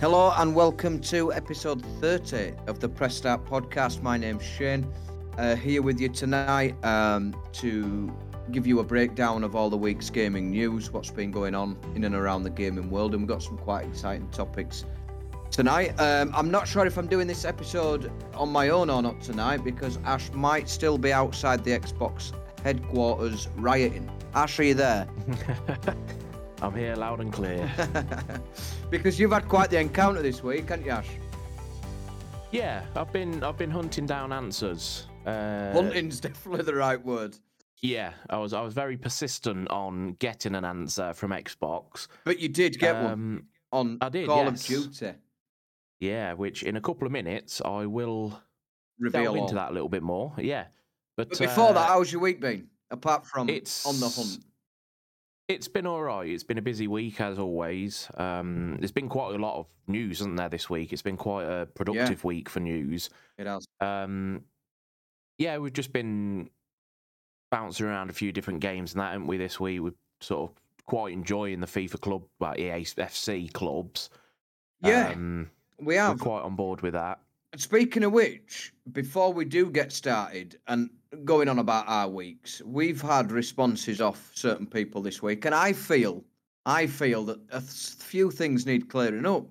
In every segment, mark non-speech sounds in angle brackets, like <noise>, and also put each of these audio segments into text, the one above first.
Hello and welcome to episode 30 of the Press Start podcast. My name's Shane, uh, here with you tonight um, to give you a breakdown of all the week's gaming news, what's been going on in and around the gaming world, and we've got some quite exciting topics tonight. Um, I'm not sure if I'm doing this episode on my own or not tonight because Ash might still be outside the Xbox headquarters rioting. Ash, are you there? <laughs> I'm here loud and clear. <laughs> because you've had quite the encounter this week, haven't you, Ash? yeah, I've been I've been hunting down answers. Uh, Hunting's <laughs> definitely the right word. Yeah, I was I was very persistent on getting an answer from Xbox. But you did get one Um, on I did, Call yes. of Duty. Yeah, which in a couple of minutes I will Reveal all. into that a little bit more. Yeah, but, But before uh, that, how's your week been? Apart from it's on the hunt. It's been all right. It's been a busy week as always. Um, there's been quite a lot of news, isn't there, this week? It's been quite a productive week for news. It has. Um, yeah, we've just been bouncing around a few different games and that, haven't we? This week, we're sort of quite enjoying the FIFA club, well, EA FC clubs. Yeah, um, we we're have. quite on board with that. Speaking of which, before we do get started and going on about our weeks, we've had responses off certain people this week, and I feel, I feel that a few things need clearing up.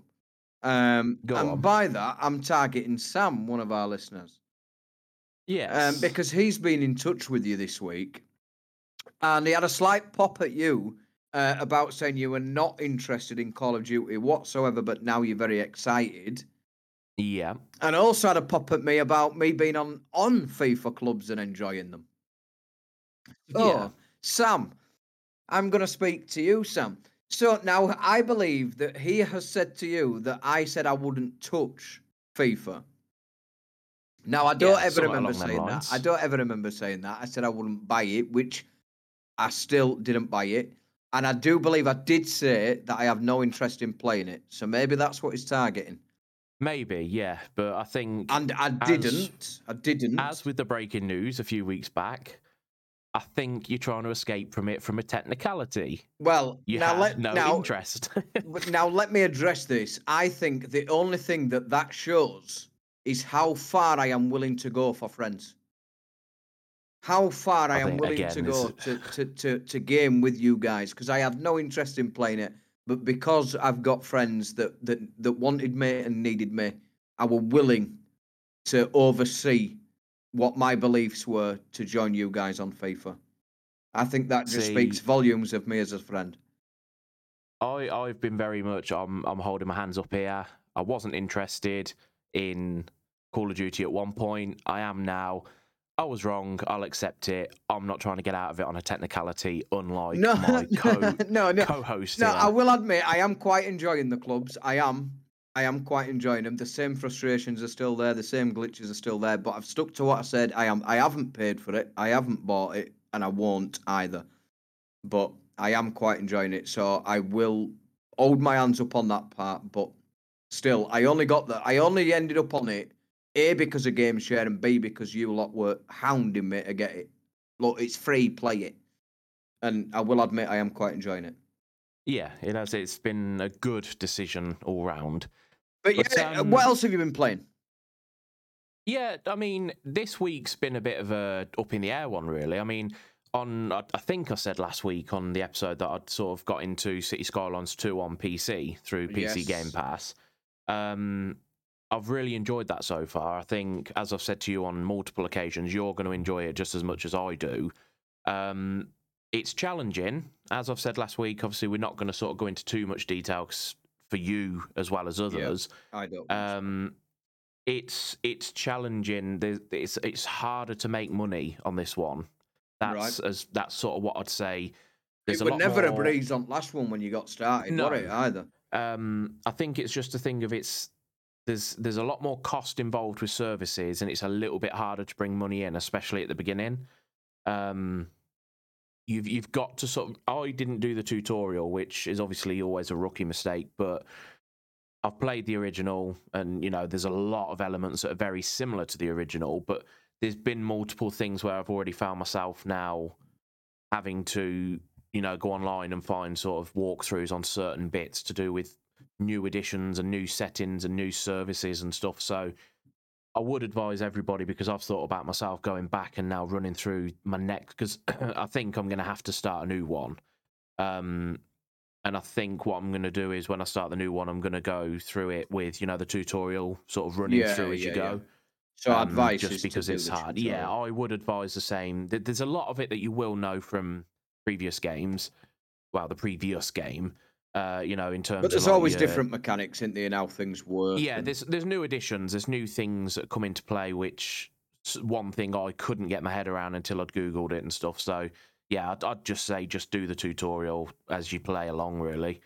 Um, Go and on. by that, I'm targeting Sam, one of our listeners. Yes, um, because he's been in touch with you this week, and he had a slight pop at you uh, about saying you were not interested in Call of Duty whatsoever, but now you're very excited, yeah, and also had a pop at me about me being on on FIFA clubs and enjoying them. So, Yeah. Sam, I'm going to speak to you, Sam. So now I believe that he has said to you that I said I wouldn't touch FIFA. Now I don't Yeah, ever remember saying that. I don't ever remember saying that. I said I wouldn't buy it, which I still didn't buy it. And I do believe I did say that I have no interest in playing it. So maybe that's what he's targeting. Maybe, yeah, but I think And I As- didn't. I didn't. as with the breaking news a few weeks back, I think you're trying to escape from it from a technicality. well, You now let no now, interest. <laughs> Now let me address this. I think the only thing that that shows is how far I am willing to go for friends. How far I, I am willing again, to go to, to, to, to game with you guys because I have no interest in playing it. But because I've got friends that, that, that wanted me and needed me, I were willing to oversee what my beliefs were to join you guys on FIFA. I think that just speaks volumes of me as a friend. I I've been very much I'm I'm holding my hands up here. I wasn't interested in Call of Duty at one point. I am now. I was wrong. I'll accept it. I'm not trying to get out of it on a technicality, unlike No, my <laughs> co no, no. co-host. No, here. I will admit I am quite enjoying the clubs. I am. I am quite enjoying them. The same frustrations are still there. The same glitches are still there. But I've stuck to what I said. I am. I haven't paid for it. I haven't bought it, and I won't either. But I am quite enjoying it. So I will hold my hands up on that part. But still, I only got that. I only ended up on it a because of game share and b because you lot were hounding me to get it. Look, it's free. Play it. And I will admit I am quite enjoying it. Yeah, it has. It's been a good decision all round. But But, yeah, um, what else have you been playing? Yeah, I mean, this week's been a bit of a up in the air one, really. I mean, on I, I think I said last week on the episode that I'd sort of got into City Skylines 2 on PC through PC Game Pass. Um, I've really enjoyed that so far. I think, as I've said to you on multiple occasions, you're going to enjoy it just as much as I do. Um, it's challenging, as I've said last week. Obviously, we're not going to sort of go into too much detail 'cause for you as well as others I don't. um, it's it's challenging. There's, it's it's harder to make money on this one. That's as that's sort of what I'd say. There's it a was never a breeze on last one when you got started, No. it either? Um, I think it's just a thing of it's there's there's a lot more cost involved with services, and it's a little bit harder to bring money in, especially at the beginning. Um, you've you've got to sort of. I didn't do the tutorial, which is obviously always a rookie mistake, but I've played the original, and you know there's a lot of elements that are very similar to the original, but there's been multiple things where I've already found myself now having to you know go online and find sort of walkthroughs on certain bits to do with new additions and new settings and new services and stuff. So I would advise everybody because I've thought about myself going back and now running through my next because <clears throat> I think I'm going to have to start a new one. Um, and I think what I'm going to do is when I start the new one, I'm going to go through it with you know the tutorial sort of running Yeah, through as you go. yeah. So Um, advice just because it's hard. Yeah. I would advise the same. There's a lot of it that you will know from previous games. Well, the previous game, uh, you know, in terms. But there's of always different mechanics in there and how things work. Yeah, and- there's there's new additions. There's new things that come into play. Which one thing I couldn't get my head around until I'd googled it and stuff. So yeah, I'd, I'd just say just do the tutorial as you play along, really.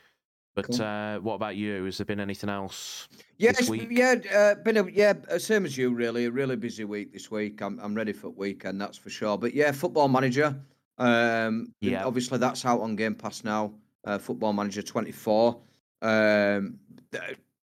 But Cool. uh, what about you? Has there been anything else? Yeah, week? yeah, uh, been a yeah, uh, same as you. Really, a really busy week this week. I'm I'm ready for weekend, that's for sure. But yeah, Football Manager. Um, Yeah. obviously that's out on Game Pass now. Uh, Football Manager 24. Um,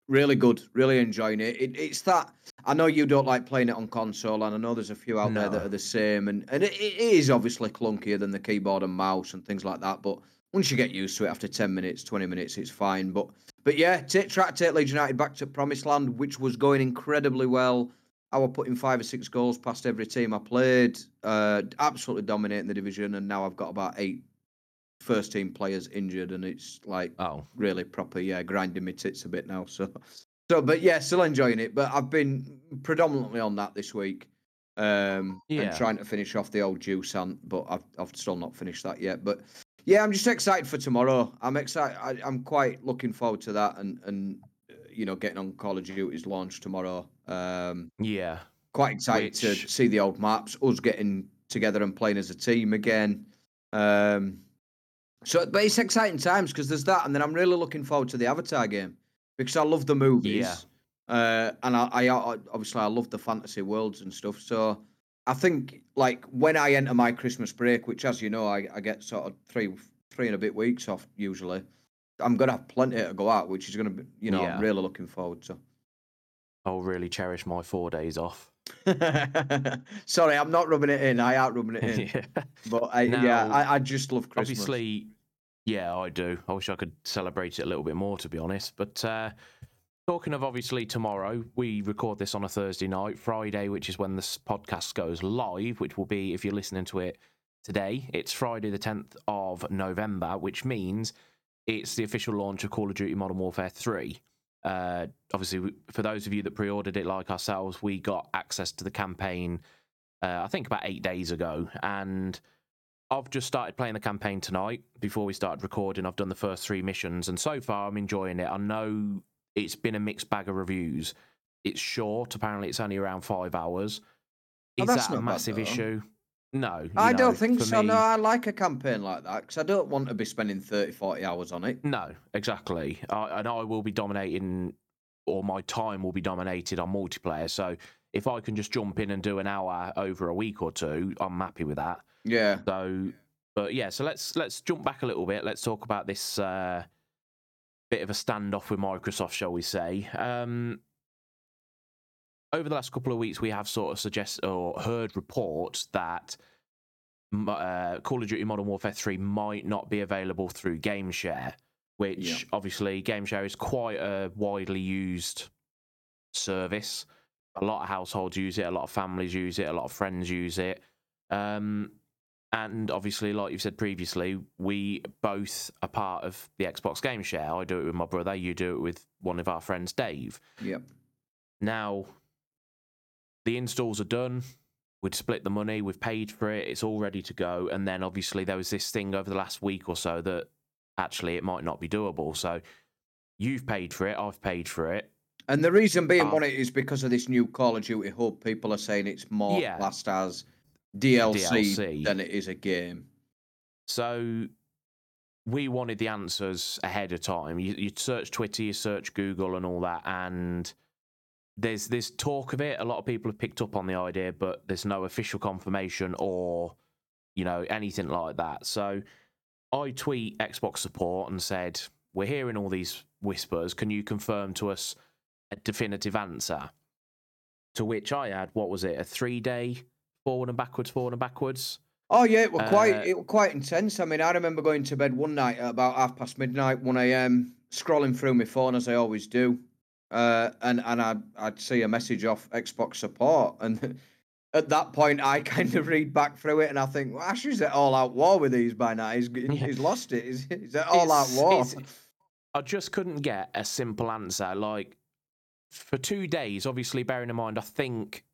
really good. Really enjoying it. it. It's that. I know you don't like playing it on console, and I know there's a few out there that are the same, and and it, it is obviously clunkier than the keyboard and mouse and things like that. But once you get used to it, after 10 minutes, 20 minutes, it's fine. But but yeah, take, try to take Leeds United back to promised land, which was going incredibly well. I was putting five or six goals past every team I played, uh, absolutely dominating the division, and now I've got about eight first team players injured, and it's like Oh, really proper, yeah, grinding my tits a bit now. So, so, but yeah, still enjoying it. But I've been predominantly on that this week, um, Yeah. and trying to finish off the old juice hunt, but I've I've still not finished that yet. But yeah, I'm just excited for tomorrow. I'm excited. I, I'm quite looking forward to that, and and uh, you know, getting on Call of Duty's launch tomorrow. Um, yeah. quite excited to see the old maps, us getting together and playing as a team again. Um, so, but it's exciting times because there's that, and then I'm really looking forward to the Avatar game because I love the movies. Uh, and I, I, I obviously I love the fantasy worlds and stuff. So I think like when I enter my Christmas break, which as you know I, I get sort of three three and a bit weeks off usually, I'm gonna have plenty to go out, which is gonna be you know Yeah. I'm really looking forward to. I'll really cherish my four days off. <laughs> Sorry, I'm not rubbing it in. I out rubbing it in. <laughs> yeah. But I, yeah, I, I just love Christmas. Obviously, yeah, I do. I wish I could celebrate it a little bit more, to be honest. But uh, talking of obviously tomorrow, we record this on a Thursday night. Friday, which is when this podcast goes live, which will be if you're listening to it today. It's Friday the 10th of November, which means it's the official launch of Call of Duty Modern Warfare 3. Uh, obviously, for those of you that pre-ordered it like ourselves, we got access to the campaign. Uh, I think about eight days ago, and I've just started playing the campaign tonight. Before we started recording, I've done the first three missions, and so far I'm enjoying it. I know it's been a mixed bag of reviews. It's short. Apparently, it's only around five hours. Oh, Is that's that a massive issue? No, I don't think so. me- No, I like a campaign like that because I don't want to be spending 30, 40 hours on it. No, exactly. I, and I will be dominating, or my time will be dominated on multiplayer. So if I can just jump in and do an hour over a week or two, I'm happy with that. Yeah. So, but yeah, so let's let's jump back a little bit. Let's talk about this uh, bit of a standoff with Microsoft, shall we say? Um, over the last couple of weeks, we have sort of suggest or heard reports that uh, Call of Duty Modern Warfare 3 might not be available through GameShare, which Yeah. obviously GameShare is quite a widely used service. A lot of households use it, a lot of families use it, a lot of friends use it. Um, and obviously, like you've said previously, we both are part of the Xbox Game Share. I do it with my brother, you do it with one of our friends, Dave. Yep. Now, the installs are done. We'd split the money, we've paid for it, it's all ready to go. And then obviously, there was this thing over the last week or so that actually it might not be doable. So you've paid for it, I've paid for it. And the reason being Uh, on it is because of this new Call of Duty hub. People are saying it's more Yeah. classed as DLC, DLC. than it is a game. So we wanted the answers ahead of time. You, you search Twitter, you search Google, and all that, and there's this talk of it. A lot of people have picked up on the idea, but there's no official confirmation or you know anything like that. So I tweet Xbox support and said, "We're hearing all these whispers. Can you confirm to us a definitive answer?" To which I had, what was it, a three day forward and backwards, forward and backwards. Oh yeah, it was quite Uh, it was quite intense. I mean, I remember going to bed one night at about half past midnight, one a.m. scrolling through my phone as I always do, uh, and and I I'd see a message off Xbox support, and <laughs> at that point I <laughs> kind of read back through it, and I think, well, Ashley's at all out war with these by now. He's <laughs> he's lost it. Is it. He's, he's at all out war. I just couldn't get a simple answer. Like for two days, obviously, bearing in mind, I think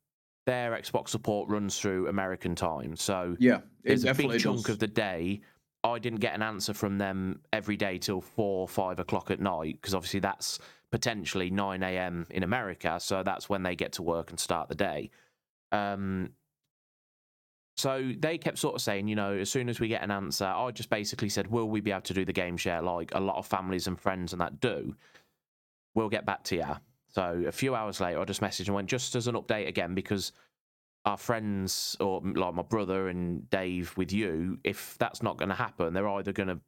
their Xbox support runs through American time, so Yeah, there's a big chunk does. of the day. I didn't get an answer from them every day till four, or five o'clock at night because obviously that's potentially nine a.m. in America, so that's when they get to work and start the day. Um, so they kept sort of saying, you know, as soon as we get an answer, I just basically said, will we be able to do the game share like a lot of families and friends and that do? We'll get back to you. So a few hours later, I just messaged and went, just as an update again, because our friends or like my brother and Dave with you, if that's not going to happen, they're either going to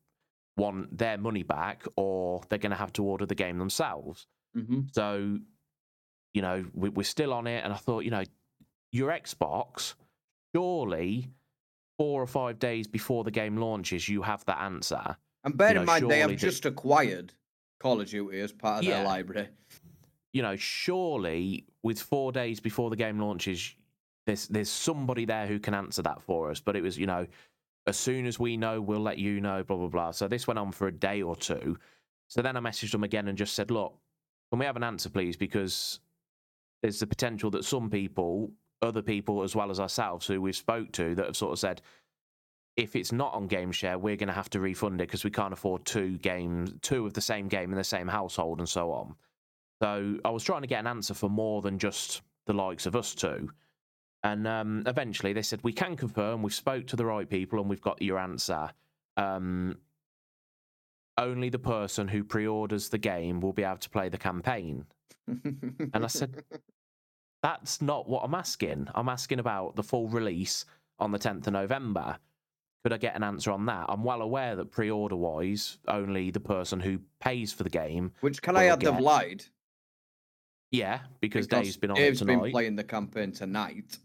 want their money back or they're going to have to order the game themselves. hmm So, you know, we, we're still on it. And I thought, you know, your Xbox, surely four or five days before the game launches, you have that answer. And bear know, in mind, they have the- just acquired Call of Duty as part of Yeah. their library. You know, surely with four days before the game launches, there's there's somebody there who can answer that for us. But it was, you know, as soon as we know, we'll let you know, blah blah blah. So this went on for a day or two. So then I messaged them again and just said, look, can we have an answer, please? Because there's the potential that some people, other people as well as ourselves, who we've spoke to, that have sort of said, if it's not on game share, we're going to have to refund it because we can't afford two games, two of the same game in the same household, and so on. So I was trying to get an answer for more than just the likes of us two. And um, eventually they said, we can confirm we've spoke to the right people and we've got your answer. Um, only the person who pre-orders the game will be able to play the campaign. And I said, <laughs> That's not what I'm asking. I'm asking about the full release on the 10th of November. Could I get an answer on that? I'm well aware that pre order wise, only the person who pays for the game. Which can I add? They've lied. Yeah, because, because Dave's been on Dave's been playing the campaign tonight.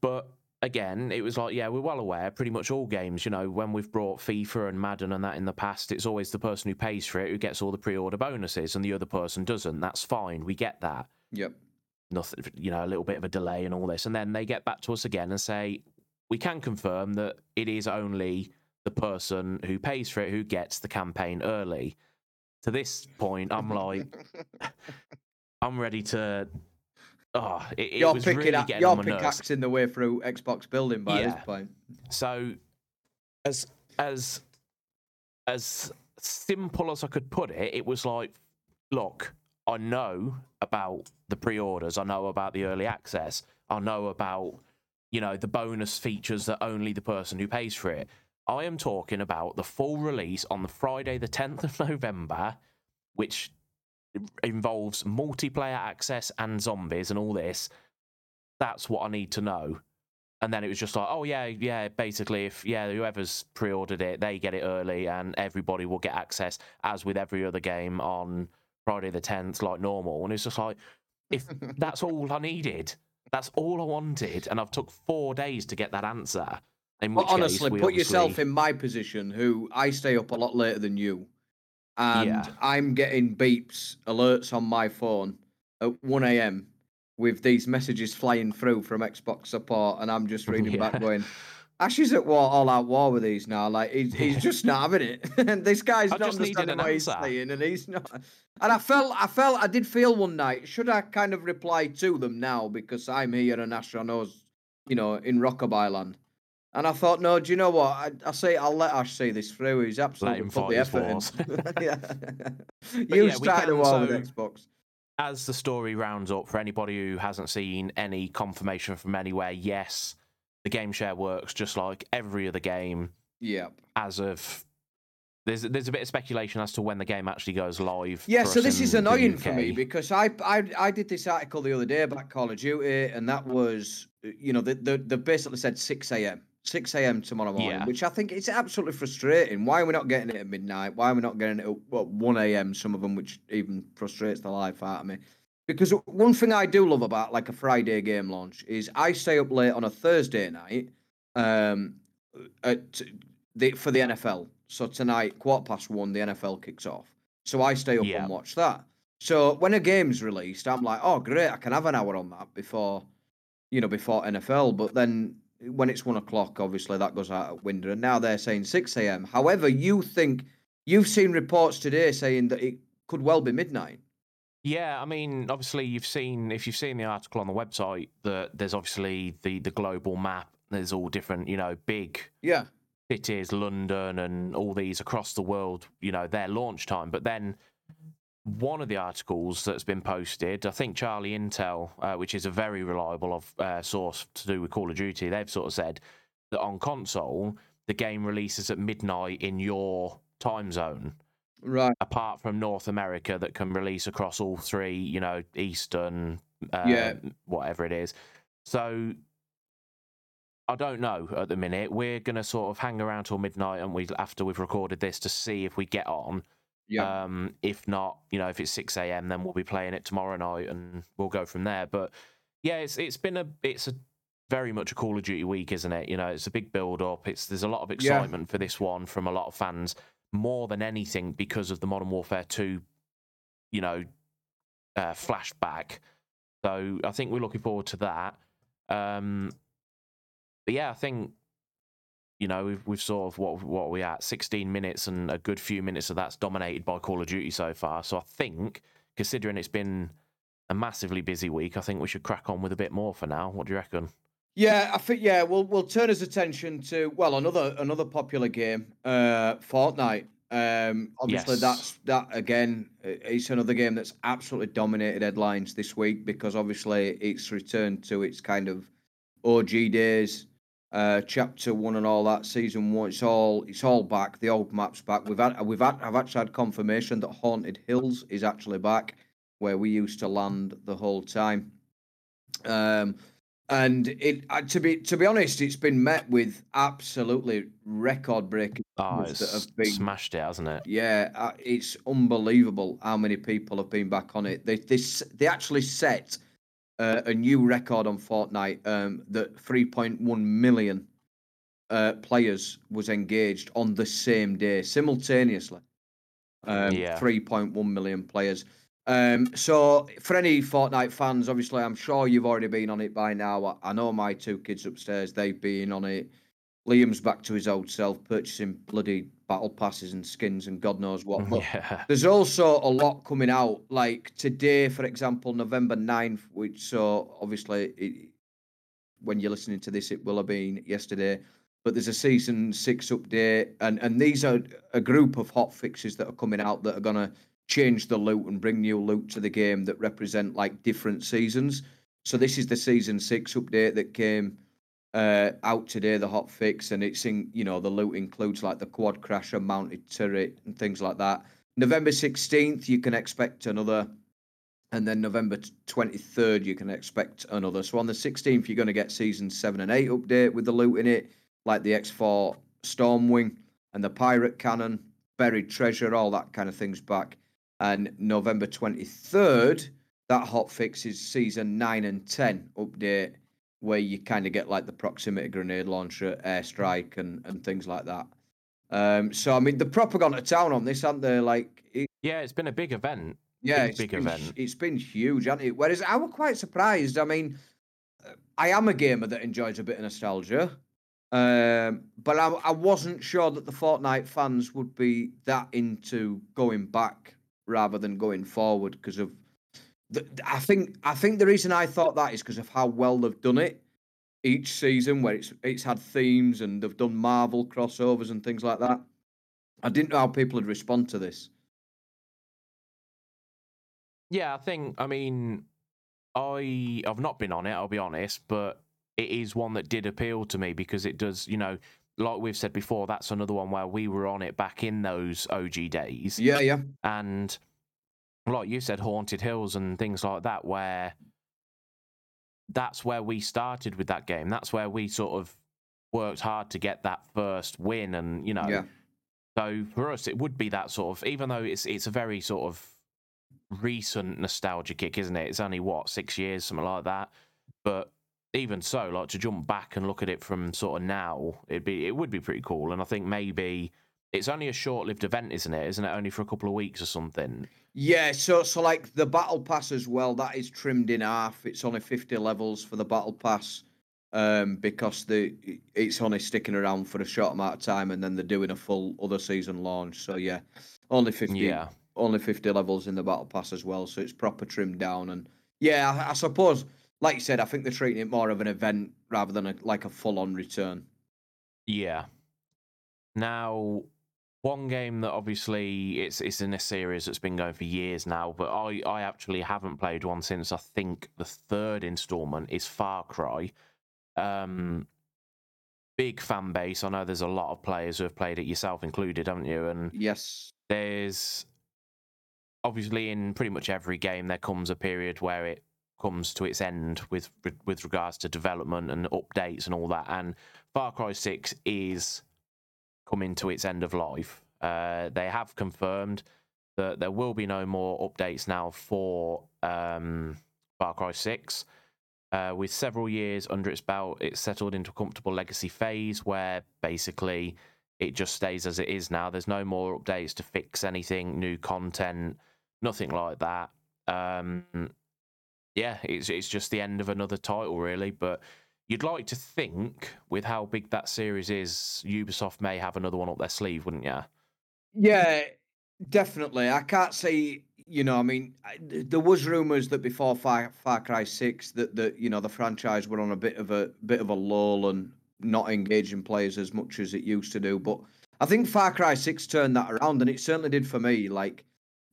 But again, it was like, yeah, we're well aware. Pretty much all games, you know, when we've brought FIFA and Madden and that in the past, it's always the person who pays for it who gets all the pre-order bonuses, and the other person doesn't. That's fine. We get that. Yep. Nothing, you know, a little bit of a delay and all this, and then they get back to us again and say, we can confirm that it is only the person who pays for it who gets the campaign early. To this point, I'm like, <laughs> I'm ready to. Oh, it, it you're was picking really up, getting you're on my nerves. pickaxing the way through Xbox building by Yeah. this point. So, as as as simple as I could put it, it was like, look, I know about the pre-orders, I know about the early access, I know about you know the bonus features that only the person who pays for it. I am talking about the full release on the Friday, the 10th of <laughs> November, which involves multiplayer access and zombies and all this. That's what I need to know. And then it was just like, oh yeah, yeah. Basically, if yeah, whoever's pre-ordered it, they get it early, and everybody will get access, as with every other game on Friday the tenth, like normal. And it's just like, if <laughs> that's all I needed, that's all I wanted, and I've took four days to get that answer. In But which case, honestly, we put yourself in my position, who I stay up a lot later than you, and Yeah. I'm getting beeps, alerts on my phone at 1 a.m. with these messages flying through from Xbox support, and I'm just <laughs> reading Yeah. back going, Ash is at war, all out war with these now. Like he's, he's just not having it. <laughs> and this guy's I not understanding an what he's saying, and he's not. And I felt, I felt, I did feel one night. Should I kind of reply to them now because I'm here and Ash knows, you know, in Rockabye land? And I thought, no, do you know what? I, I say I'll let Ash see this through. He's absolutely put the effort in. wars. <laughs> yeah. You yeah, started a war with Xbox. as the story rounds up, for anybody who hasn't seen any confirmation from anywhere, yes, the game share works just like every other game Yeah. as of. There's there's a bit of speculation as to when the game actually goes live. Yeah, so this is annoying for me because I, I I did this article the other day about Call of Duty, and that was uh, you know they they, they basically said six a.m. six a.m. tomorrow morning, Yeah. which I think it's absolutely frustrating. Why are we not getting it at midnight? Why are we not getting it at what, one a.m. Some of them, which even frustrates the life out of me. Because one thing I do love about like a Friday game launch is I stay up late on a Thursday night, um, at the for the NFL. So tonight, quarter past one, the NFL kicks off. So I stay up Yeah. and watch that. So when a game's released, I'm like, oh great, I can have an hour on that before, you know, before NFL. But then when it's one o'clock, obviously that goes out of window. And now they're saying six a.m. However, you think you've seen reports today saying that it could well be midnight. Yeah, I mean, obviously you've seen if you've seen the article on the website that there's obviously the the global map. There's all different, you know, big Yeah. cities, London, and all these across the world. You know, their launch time. But then one of the articles that's been posted, I think Charlie Intel, uh, which is a very reliable of, uh, source to do with Call of Duty, they've sort of said that on console the game releases at midnight in your time zone Right. apart from North America that can release across all three, you know, Eastern, uh, Yeah. whatever it is. So I don't know at the minute. We're gonna sort of hang around till midnight, and we after we've recorded this to see if we get on. Yeah. Um, if not, you know, if it's six a.m., then we'll be playing it tomorrow night, and we'll go from there. But yeah, it's it's been a it's a very much a Call of Duty week, isn't it? You know, it's a big build up. It's there's a lot of Yeah. excitement for this one from a lot of fans, more than anything because of the Modern Warfare Two, you know, uh, flashback. So I think we're looking forward to that. Um, but yeah, I think you know we've we've sort of what what are we at 16 minutes and a good few minutes of that's dominated by Call of Duty so far. So I think considering it's been a massively busy week, I think we should crack on with a bit more for now. What do you reckon? Yeah, I think yeah, we'll we'll turn his attention to well another another popular game, uh, Fortnite. Um, obviously Yes. that's that again. It's another game that's absolutely dominated headlines this week because obviously it's returned to its kind of OG days, uh, chapter one and all that season one. It's all it's all back. The old map's back. We've had we've had I've actually had confirmation that Haunted Hills is actually back, where we used to land the whole time. Um, and it uh, to be to be honest, it's been met with absolutely record breaking. Oh, that it's have been- smashed it, hasn't it? Yeah, uh, it's unbelievable how many people have been back on it. They—they—they actually set uh, a new record on Fortnite um, that 3.1 million uh, players was engaged on the same day simultaneously. Um, Yeah. 3.1 million players. Um, so for any Fortnite fans, obviously, I'm sure you've already been on it by now. I, I know my two kids upstairs; they've been on it. Liam's back to his old self, purchasing bloody battle passes and skins and God knows what. Mm-hmm. But <laughs> Yeah. there's also a lot coming out. Like today, for example, November 9th, which so obviously it, when you're listening to this, it will have been yesterday. But there's a season six update, and and these are a group of hot fixes that are coming out that are gonna change the loot and bring new loot to the game that represent like different seasons. So this is the season six update that came uh, out today, the hot fix, and it's in you know the loot includes like the quad crasher, mounted turret, and things like that. November sixteenth, you can expect another, and then November twenty third, you can expect another. So on the sixteenth, you're going to get season seven and eight update with the loot in it, like the X4 Stormwing and the pirate cannon, buried treasure, all that kind of things back. And November twenty third, that hot fix is season nine and ten update where you kind of get like the proximity grenade launcher, airstrike, and and things like that. Um, so I mean, the proper gone to town on this, aren't they? Like, it, yeah, it's been a big event. yeah, Big, it's big been, event. It's been huge, hasn't it? Whereas I was quite surprised. I mean, uh, I am a gamer that enjoys a bit of nostalgia, um, but I, I wasn't sure that the Fortnite fans would be that into going back rather than going forward because of. I think I think the reason I thought that is because of how well they've done it each season, where it's it's had themes and they've done Marvel crossovers and things like that. I didn't know how people would respond to this. Yeah, I think. I mean, I I've not been on it. I'll be honest, but it is one that did appeal to me because it does. You know, like we've said before, that's another one where we were on it back in those OG days, Yeah, yeah, and like you said, haunted hills and things like that, where that's where we started with that game. That's where we sort of worked hard to get that first win, and you know, yeah. so for us, it would be that sort of, even though it's it's a very sort of recent nostalgia kick, isn't it? It's only what six years, something like that. But even so, like to jump back and look at it from sort of now, it'd be it would be pretty cool. And I think maybe it's only a short-lived event, isn't it? Isn't it only for a couple of weeks or something? Yeah, so so like the battle pass as well, that is trimmed in half. It's only 50 levels for the battle pass. Um, because the it's only sticking around for a short amount of time and then they're doing a full other season launch. So yeah, only 50 Yeah. only 50 levels in the battle pass as well, so it's proper trimmed down and yeah, I, I suppose like you said, I think they're treating it more of an event rather than a, like a full on return. Yeah. Now, one game that obviously it's it's in a series that's been going for years now, but I I actually haven't played one since I think the third installment is Far Cry. Um, big fan base. I know there's a lot of players who have played it, yourself included, haven't you? And Yes. there's obviously in pretty much every game there comes a period where it comes to its end with with regards to development and updates and all that and Far Cry 6 is coming to its end of life uh, they have confirmed that there will be no more updates now for um, Far Cry 6 uh, with several years under its belt it's settled into a comfortable legacy phase where basically it just stays as it is now. There's no more updates to fix anything, new content, nothing like that. Um, yeah, it's it's just the end of another title, really. But you'd like to think, with how big that series is, Ubisoft may have another one up their sleeve, wouldn't you? Yeah, definitely. I can't say, you know, I mean, I- there was rumors that before Far, Far Cry 6 that the, you know, the franchise were on a bit of a bit of a lull and not engaging players as much as it used to do, but I think Far Cry 6 turned that around and it certainly did for me. Like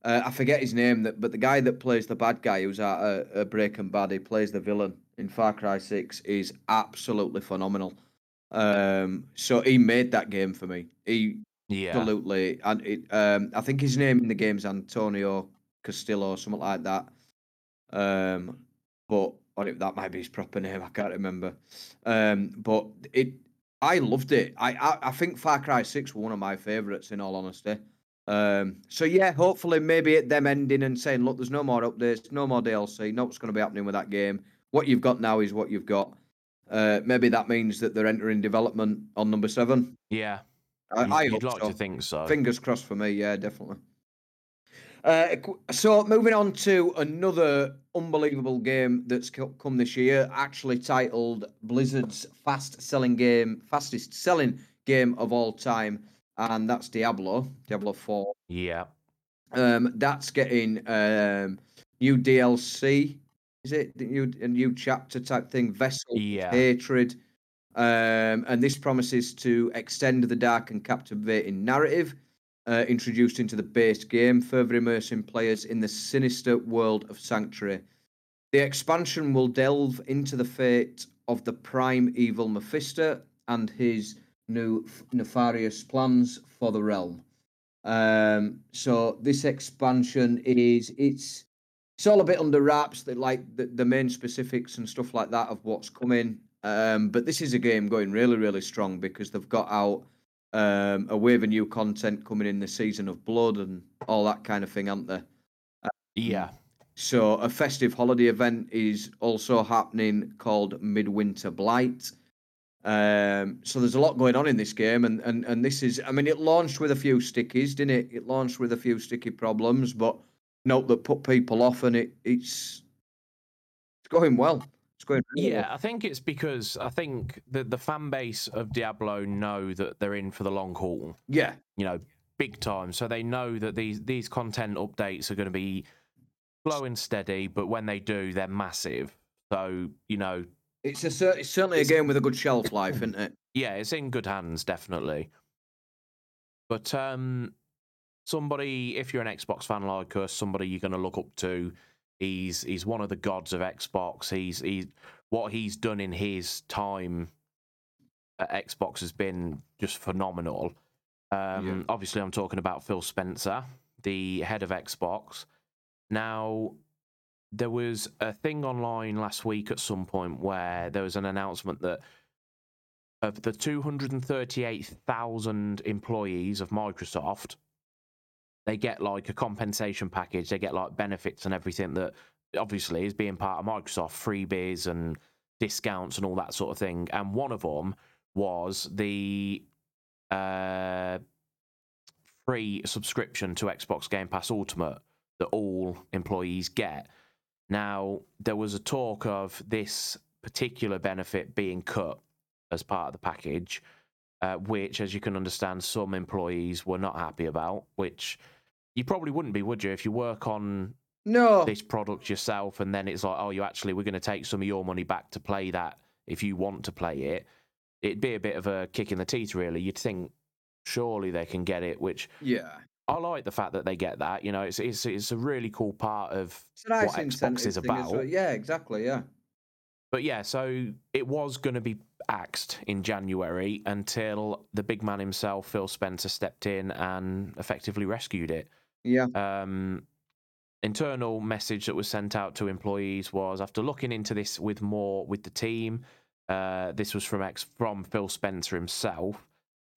uh, I forget his name, that but the guy that plays the bad guy who's at uh, uh, Breaking Bad, he plays the villain in Far Cry 6 is absolutely phenomenal. Um, so he made that game for me. He Yeah, Absolutely, and it, um, I think his name in the game's Antonio Castillo or something like that. Um, but or it, that might be his proper name. I can't remember. Um, but it, I loved it. I, I, I think Far Cry Six was one of my favourites. In all honesty. Um, so yeah, hopefully maybe at them ending and saying, look, there's no more updates, no more DLC, no what's going to be happening with that game. What you've got now is what you've got. Uh, maybe that means that they're entering development on number seven. yeah. I, I hope like so. to think so. Fingers crossed for me, yeah, definitely. Uh, so moving on to another unbelievable game that's come this year, actually titled Blizzard's fast selling game, fastest selling game of all time, and that's Diablo, Diablo Four. Yeah, Um, that's getting um new DLC. Is it the new a new chapter type thing? Vessel Yeah. hatred. Um, and this promises to extend the dark and captivating narrative uh, introduced into the base game, further immersing players in the sinister world of Sanctuary. The expansion will delve into the fate of the prime evil Mephisto and his new nefarious plans for the realm. Um, so this expansion is it's it's all a bit under wraps that like the, the main specifics and stuff like that of what's coming. Um, but this is a game going really, really strong because they've got out um, a wave of new content coming in the season of blood and all that kind of thing, aren't there? yeah, So a festive holiday event is also happening called Midwinter Blight. Um, so there's a lot going on in this game, and, and and this is, I mean, it launched with a few stickies, didn't it? It launched with a few sticky problems, but note that put people off, and it it's it's going well. It's going really yeah. well. I think it's because I think the the fan base of Diablo know that they're in for the long haul. Yeah, you know, big time. So they know that these these content updates are going to be slow and steady, but when they do, they're massive. So you know, it's a cer- it's certainly a game with a good shelf life, isn't it? yeah, it's in good hands, definitely. But um, somebody, if you're an Xbox fan like us, somebody you're going to look up to. He's he's one of the gods of Xbox. He's he's what he's done in his time at Xbox has been just phenomenal. Um, Obviously, I'm talking about Phil Spencer, the head of Xbox. Now, there was a thing online last week at some point where there was an announcement that of the 238,000 employees of Microsoft, they get like a compensation package. They get like benefits and everything that obviously is being part of Microsoft, freebies and discounts and all that sort of thing. And one of them was the uh, free subscription to Xbox Game Pass Ultimate that all employees get. Now, there was a talk of this particular benefit being cut as part of the package, uh, which, as you can understand, some employees were not happy about. Which you probably wouldn't be, would you, if you work on no this product yourself and then it's like, oh, you actually we're going to take some of your money back to play that if you want to play it. It'd be a bit of a kick in the teeth, really. You'd think surely they can get it, which yeah. I like the fact that they get that. You know, it's it's it's a really cool part of nice what Xbox is about. well. Yeah, exactly. Yeah. But yeah, so it was going to be axed in January until the big man himself, Phil Spencer, stepped in and effectively rescued it. Yeah. Um, internal message that was sent out to employees was after looking into this with more with the team. Uh, this was from ex from Phil Spencer himself.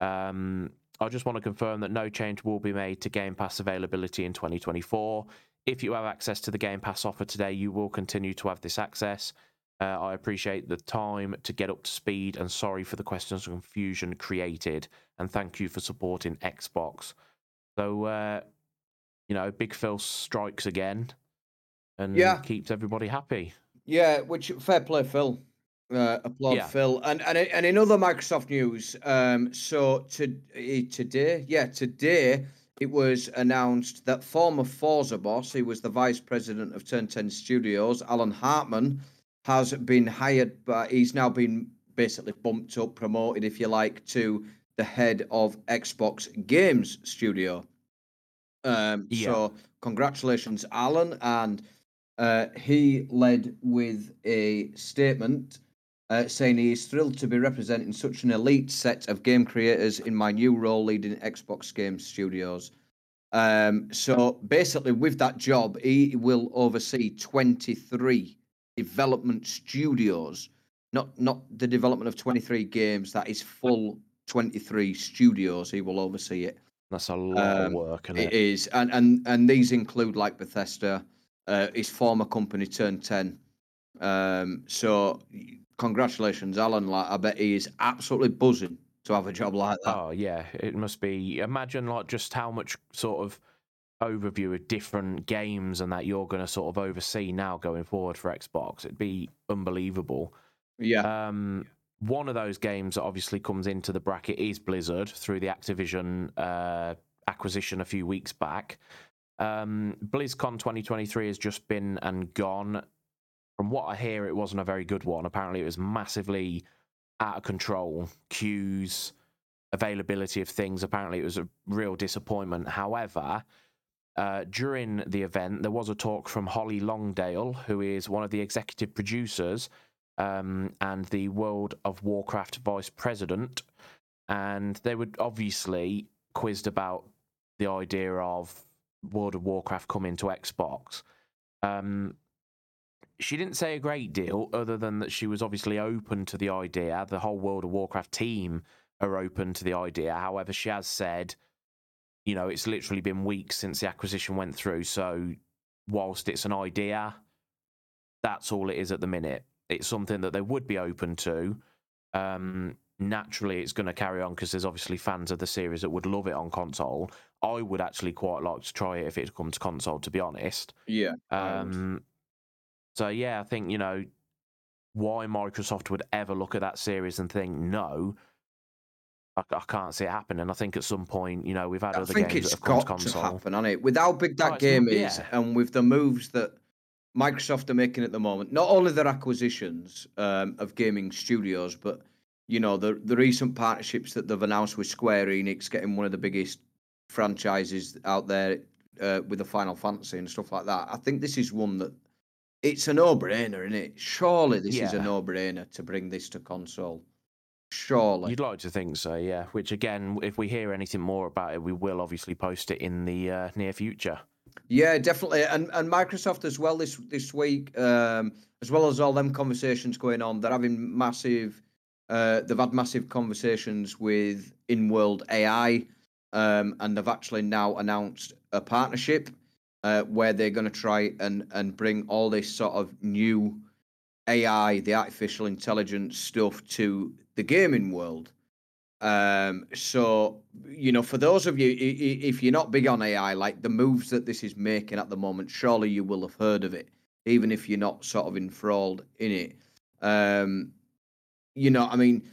Um, I just want to confirm that no change will be made to Game Pass availability in 2024. If you have access to the Game Pass offer today, you will continue to have this access. Uh, I appreciate the time to get up to speed and sorry for the questions and confusion created. And thank you for supporting Xbox. So, uh, you know, Big Phil strikes again and Yeah. keeps everybody happy. Yeah, which fair play, Phil. Uh, applaud Yeah. Phil. And and and in other Microsoft news, um, so to, eh, today, yeah, today it was announced that former Forza boss, who was the vice president of Turn 10 Studios, Alan Hartman, has been hired. By, he's now been basically bumped up, promoted, if you like, to the head of Xbox Games Studio. Um, Yeah. So congratulations, Alan, and uh, he led with a statement uh, saying he is thrilled to be representing such an elite set of game creators in my new role leading Xbox Game Studios. Um, so basically, with that job, he will oversee 23 development studios, not not the development of 23 games. That is full 23 studios. He will oversee it. That's a lot Um, of work, isn't It it? is, and and and these include like Bethesda, uh, his former company Turn Ten. Um, so congratulations, Alan. Like I bet he is absolutely buzzing to have a job like that. Oh yeah, it must be. Imagine like just how much sort of overview of different games and that you're going to sort of oversee now going forward for Xbox. It'd be unbelievable. yeah, Um, one of those games that obviously comes into the bracket is Blizzard through the Activision uh, acquisition a few weeks back. Um, BlizzCon 2023 has just been and gone. From what I hear, it wasn't a very good one. Apparently, it was massively out of control. Queues, availability of things. Apparently, it was a real disappointment. However, uh, during the event, there was a talk from Holly Longdale, who is one of the executive producers um, and the World of Warcraft vice president. And they were obviously quizzed about the idea of World of Warcraft coming to Xbox. Um, she didn't say a great deal, other than that she was obviously open to the idea. The whole World of Warcraft team are open to the idea. However, she has said, you know, it's literally been weeks since the acquisition went through. So, whilst it's an idea, that's all it is at the minute. It's something that they would be open to. Um, naturally, it's going to carry on because there's obviously fans of the series that would love it on console. I would actually quite like to try it if it comes to console, to be honest. yeah. Um, so yeah, I think you know why Microsoft would ever look at that series and think no. I, I can't see it happening. I think at some point, you know, we've had I other games have come to got to console. happen, hasn't it? With how big that game is, yeah. and with the moves that Microsoft are making at the moment, not only their acquisitions um, of gaming studios, but you know the the recent partnerships that they've announced with Square Enix, getting one of the biggest franchises out there uh, with the Final Fantasy and stuff like that. I think this is one that it's a no-brainer, isn't it? Surely this is a no-brainer to bring this to console. Surely. You'd like to think so, yeah. Which again, if we hear anything more about it, we will obviously post it in the uh, near future. Yeah, definitely, and and Microsoft as well this this week, um, as well as all them conversations going on. They're having massive. Uh, they've had massive conversations with Inworld AI, um, and they've actually now announced a partnership uh, where they're going to try and and bring all this sort of new AI, the artificial intelligence stuff, to the gaming world. Um, so you know, for those of you, if you're not big on AI, like the moves that this is making at the moment, surely you will have heard of it, even if you're not sort of enthralled in it. Um, you know, I mean,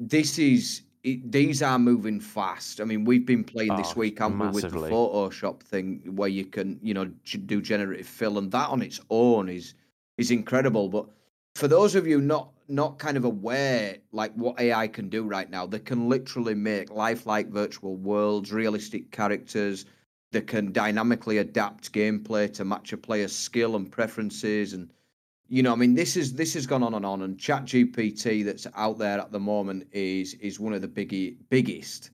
this is it, these are moving fast. I mean, we've been playing this Oh, week, haven't we, with the. Photoshop thing where you can, you know, do generative fill, and that on its own is is incredible. But for those of you not not kind of aware like what AI can do right now, they can literally make lifelike virtual worlds, realistic characters. They can dynamically adapt gameplay to match a player's skill and preferences and you know, I mean, this is this has gone on and on, and Chat GPT that's out there at the moment is is one of the biggie biggest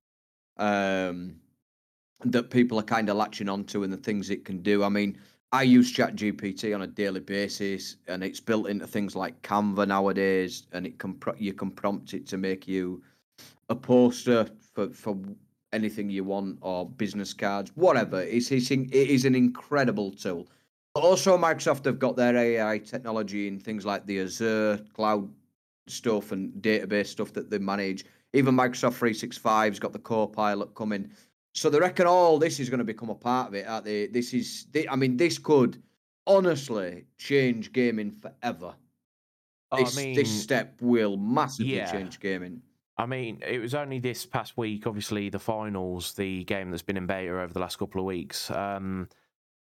um, that people are kind of latching onto and the things it can do. I mean, I use Chat GPT on a daily basis, and it's built into things like Canva nowadays, and it can pro- you can prompt it to make you a poster for for anything you want or business cards, whatever. It's, it's in- it is an incredible tool. But also, Microsoft have got their AI technology in things like the Azure cloud stuff and database stuff that they manage. Even Microsoft 365's got the Copilot coming. So they reckon all this is going to become a part of it, aren't they? This is, thi- I mean, this could honestly change gaming forever. Oh, This, I mean, this step will massively yeah. change gaming. I mean, it was only this past week, obviously, the finals, the game that's been in beta over the last couple of weeks. Um,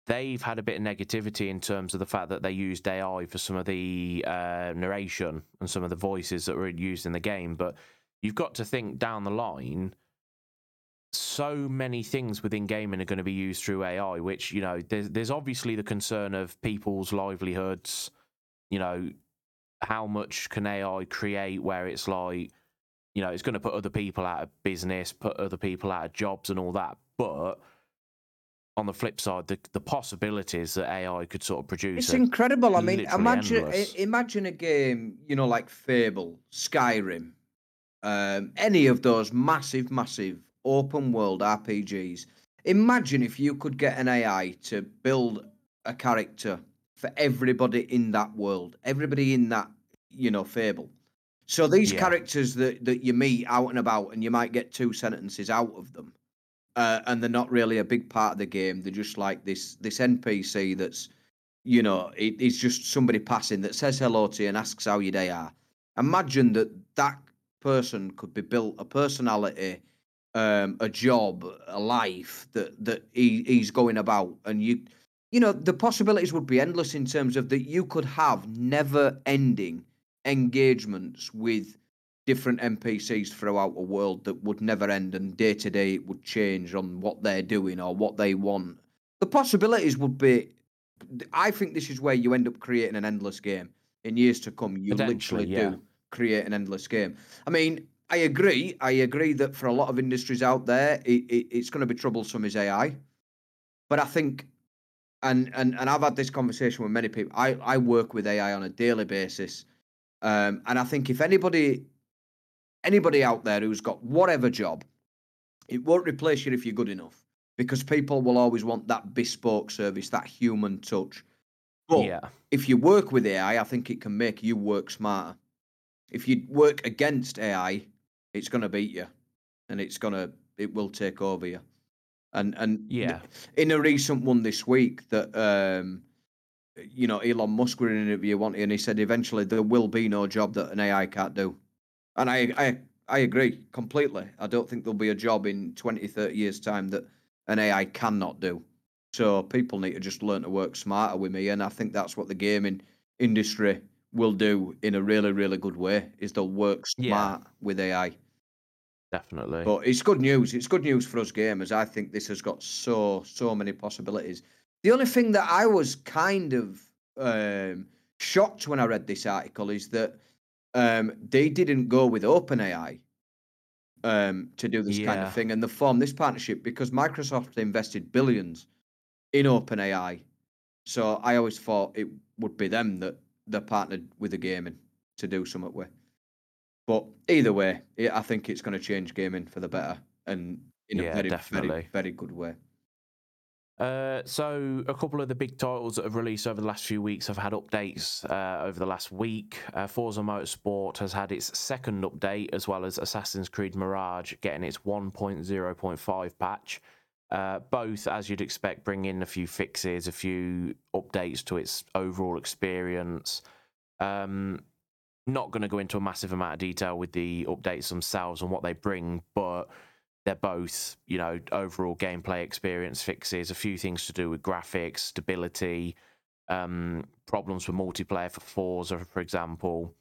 they've had a bit of negativity in terms of the fact that they used AI for some of the uh, narration and some of the voices that were used in the game. But you've got to think down the line, so many things within gaming are going to be used through AI, which, you know, there's, there's obviously the concern of people's livelihoods, you know, how much can AI create where it's like, you know, it's going to put other people out of business, put other people out of jobs and all that. But on the flip side, the, the possibilities that AI could sort of produce It's incredible. I mean, imagine endless. imagine a game, you know, like Fable, Skyrim, um, any of those massive, massive open world RPGs. Imagine if you could get an AI to build a character for everybody in that world, everybody in that, you know, Fable. So these Yeah. characters that, that you meet out and about, and you might get two sentences out of them, uh, and they're not really a big part of the game. They're just like this this NPC that's you know, it, it's just somebody passing that says hello to you and asks how your day are. Imagine that that person could be built a personality, um, a job, a life that that he, he's going about, and you, you know, the possibilities would be endless in terms of that you could have never-ending engagements with different NPCs throughout a world that would never end, and day to day it would change on what they're doing or what they want. The possibilities would be I think this is where you end up creating an endless game in years to come. You literally yeah. do create an endless game. I mean, I agree. I agree that for a lot of industries out there, it, it, it's going to be troublesome as AI. But I think, and and and I've had this conversation with many people. I I work with AI on a daily basis, um, and I think if anybody anybody out there who's got whatever job, it won't replace you if you're good enough because people will always want that bespoke service, that human touch. But yeah, if you work with AI, I think it can make you work smarter. If you work against AI, it's going to beat you, and it's going to it will take over you. And and yeah, in a recent one this week that um you know Elon Musk were in an interview one and he said eventually there will be no job that an AI can't do. And I I I agree completely. I don't think there'll be a job in 20 30 years time that an AI cannot do. So people need to just learn to work smarter with me and I think that's what the gaming industry will do in a really really good way is they'll work Yeah. smart with AI. definitely. But it's good news. It's good news for us gamers. I think this has got so so many possibilities. The only thing that I was kind of um, shocked when I read this article is that um, they didn't go with OpenAI um, to do this kind of thing, and the form this partnership because Microsoft invested billions in OpenAI. So I always thought it would be them that they partnered with the gaming to do something with. But either way, it, I think it's going to change gaming for the better and in Yeah, very, very, definitely. very good way. Uh, so a couple of the big titles that have released over the last few weeks have had updates uh, over the last week. Uh, Forza Motorsport has had its second update, as well as Assassin's Creed Mirage getting its 1.0.5 patch. Uh, both, as you'd expect, bring in a few fixes, a few updates to its overall experience. Um, not going to go into a massive amount of detail with the updates themselves and what they bring, but they're both, you know, overall gameplay experience fixes, a few things to do with graphics, stability, um, problems with multiplayer for Forza, for example,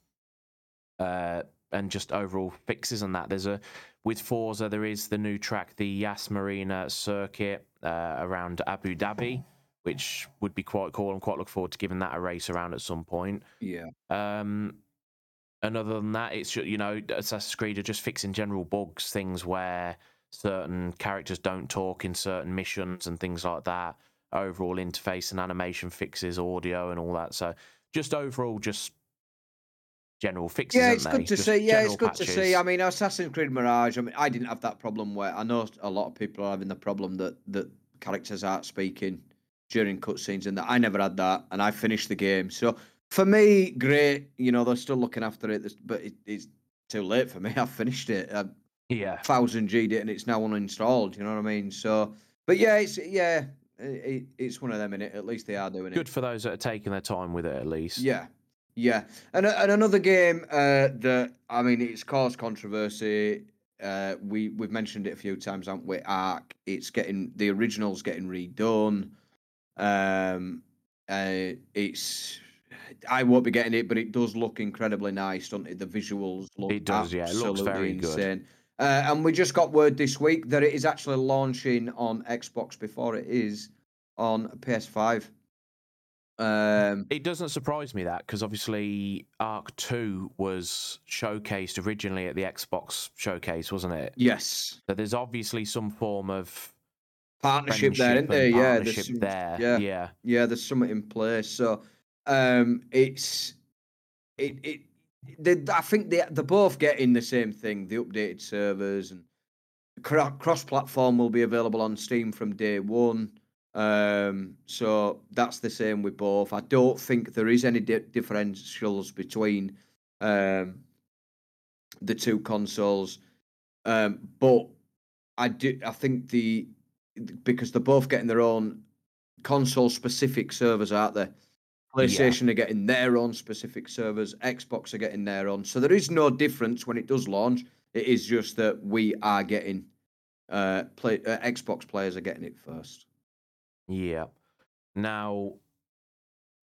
uh, and just overall fixes on that. There's a with Forza, there is the new track, the Yas Marina circuit uh, around Abu Dhabi, which would be quite cool. I'm quite looking forward to giving that a race around at some point. Yeah. Um, and other than that, it's you know Assassin's Creed are just fixing general bugs, things where certain characters don't talk in certain missions and things like that. Overall interface and animation fixes, audio and all that. So just overall, just general fixes. Yeah, it's good to Just see. Yeah, it's good to see. I mean, Assassin's Creed Mirage. I mean, I didn't have that problem where I know a lot of people are having the problem that that characters aren't speaking during cutscenes, and that I never had that, and I finished the game. So for me, great. You know, they're still looking after it, but it, it's too late for me. <laughs> I've finished it. I yeah, thousand G'd it, and it's now uninstalled. You know what I mean? So, but yeah, it's yeah, it, it's one of them in it. At least they are doing it. good for those that are taking their time with it at least. Yeah, yeah, and and another game uh, that I mean, it's caused controversy. Uh, we we've mentioned it a few times, haven't we? Ark. It's getting the original's getting redone. Um, uh, it's I won't be getting it, but it does look incredibly nice, doesn't it? The visuals look It does, yeah, it looks very absolutely good. Uh, and we just got word this week that it is actually launching on Xbox before it is on PS5. Um, It doesn't surprise me that because obviously Ark Two was showcased originally at the Xbox showcase, wasn't it? yes, So there's obviously some form of partnership there, isn't there? Yeah, there's partnership some- there. Yeah, yeah. yeah, there's something in place. So, um, it's it it. They, I think they they're both getting the same thing: the updated servers and cross-platform will be available on Steam from day one. Um, so that's the same with both. I don't think there is any di- differentials between um, the two consoles, um, but I do. I think the because they're both getting their own console-specific servers, aren't they? PlayStation are getting their own specific servers. Xbox are getting their own. So there is no difference when it does launch. It is just that we are getting uh, play uh, Xbox players are getting it first. Yeah. Now,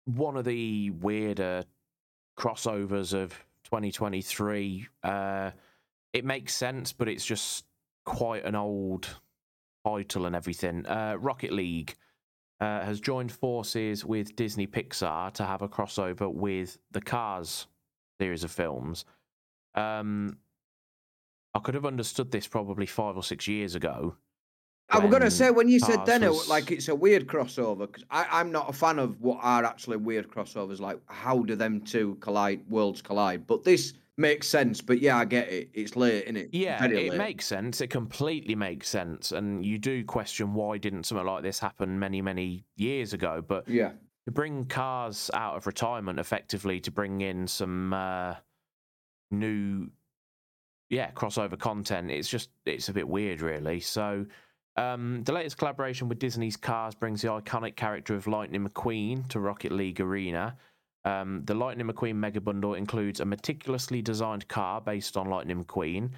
one of the weirder crossovers of 2023, uh, it makes sense, but it's just quite an old title and everything. Uh, Rocket League uh, has joined forces with Disney Pixar to have a crossover with the Cars series of films. Um, I could have understood this probably five or six years ago. I was gonna say when you said then, it, was- like it's a weird crossover because I'm not a fan of what are actually weird crossovers. Like how do them two collide, worlds collide? But this makes sense. But yeah, I get it. It's late, isn't it? Yeah, Very it late. makes sense. It completely makes sense. And you do question why didn't something like this happen many, many years ago. But Yeah, to bring cars out of retirement effectively to bring in some uh, new, yeah, crossover content, it's just, it's a bit weird, really. So um, the latest collaboration with Disney's Cars brings the iconic character of Lightning McQueen to Rocket League Arena. Um, the Lightning McQueen Mega Bundle includes a meticulously designed car based on Lightning McQueen,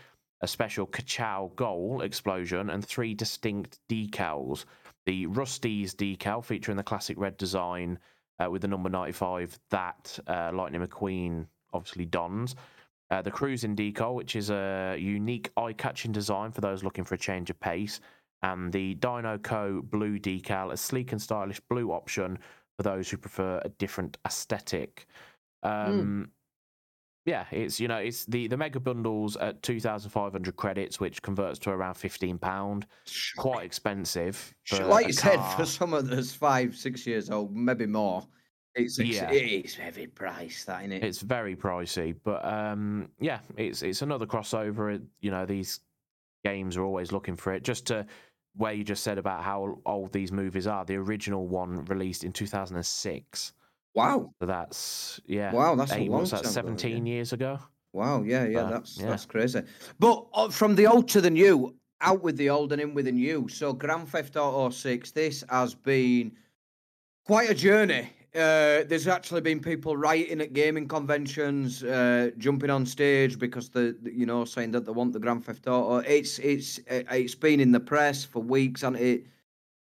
a special Kachow goal explosion, and three distinct decals. The Rust-eze decal featuring the classic red design uh, with the number 95 that uh, Lightning McQueen obviously dons. Uh, the Cruising decal, which is a unique eye catching design for those looking for a change of pace. And the Dinoco blue decal, a sleek and stylish blue option for those who prefer a different aesthetic. Um, Yeah, it's you know it's the the mega bundles at two thousand five hundred credits, which converts to around fifteen pound. Quite expensive. Like you said, for someone that's five, six years old, maybe more, it's ex- Yeah. it is heavy price, that innit? It's very pricey, but um, yeah, it's it's another crossover. You know, these games are always looking for it. Just to where you just said about how old these movies are. The original one released in 2006. Wow. So that's yeah. Wow, that's a eight, long what's that? time ago, 17 years ago. Wow, yeah, yeah, Uh, that's yeah. that's crazy. But uh, from the old to the new, out with the old and in with the new. So Grand Theft Auto 6, this has been quite a journey. Uh, there's actually been people writing at gaming conventions, uh, jumping on stage because the the- you know saying that they want the Grand Theft Auto. It's it's uh, it's been in the press for weeks, and it.